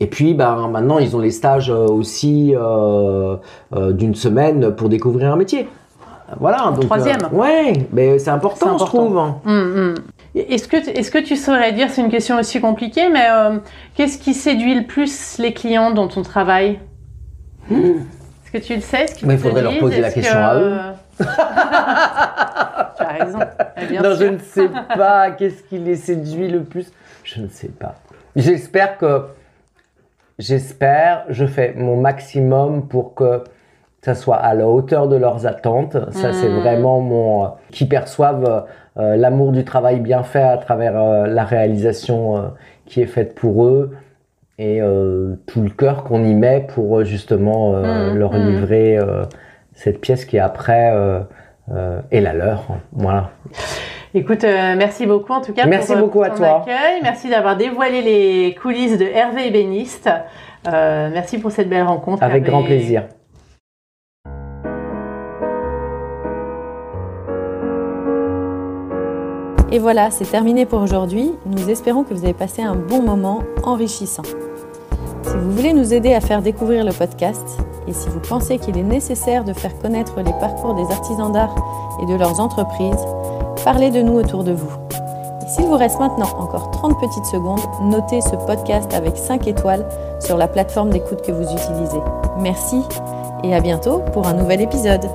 [SPEAKER 4] et puis, ben, maintenant, ils ont les stages aussi euh, d'une semaine pour découvrir un métier. Voilà. Donc,
[SPEAKER 3] Troisième.
[SPEAKER 4] euh, ouais, mais c'est important, je trouve. hein.
[SPEAKER 3] Hum, hum. Est-ce que, est-ce que tu saurais dire, c'est une question aussi compliquée, mais euh, qu'est-ce qui séduit le plus les clients dans ton travail Est-ce que tu le sais ce
[SPEAKER 4] Mais il faudrait leur poser la question
[SPEAKER 3] que-
[SPEAKER 4] à eux. [laughs]
[SPEAKER 3] tu as raison. Bien
[SPEAKER 4] non,
[SPEAKER 3] sûr.
[SPEAKER 4] je ne sais pas. Qu'est-ce qui les séduit le plus? Je ne sais pas. J'espère que. J'espère, je fais mon maximum pour que ça soit à la hauteur de leurs attentes. Ça, c'est
[SPEAKER 3] Mhm.
[SPEAKER 4] vraiment mon. euh, qui perçoivent euh, l'amour du travail bien fait à travers euh, la réalisation euh, qui est faite pour eux et euh, tout le cœur qu'on y met pour euh, justement euh,
[SPEAKER 3] Mhm.
[SPEAKER 4] leur livrer euh, cette pièce qui après euh, euh, est la leur. Voilà.
[SPEAKER 3] Écoute, euh, merci beaucoup en tout cas
[SPEAKER 4] Merci
[SPEAKER 3] pour, euh,
[SPEAKER 4] beaucoup
[SPEAKER 3] pour
[SPEAKER 4] à
[SPEAKER 3] ton
[SPEAKER 4] toi.
[SPEAKER 3] accueil. Merci d'avoir dévoilé les coulisses de Hervé Ébéniste. Euh, merci pour cette belle rencontre.
[SPEAKER 4] Avec
[SPEAKER 3] Hervé.
[SPEAKER 4] grand plaisir.
[SPEAKER 2] Et voilà, c'est terminé pour aujourd'hui. Nous espérons que vous avez passé un bon moment enrichissant. Si vous voulez nous aider à faire découvrir le podcast et si vous pensez qu'il est nécessaire de faire connaître les parcours des artisans d'art et de leurs entreprises, parlez de nous autour de vous. Et s'il vous reste maintenant encore 30 petites secondes, notez ce podcast avec 5 étoiles sur la plateforme d'écoute que vous utilisez. Merci et à bientôt pour un nouvel épisode.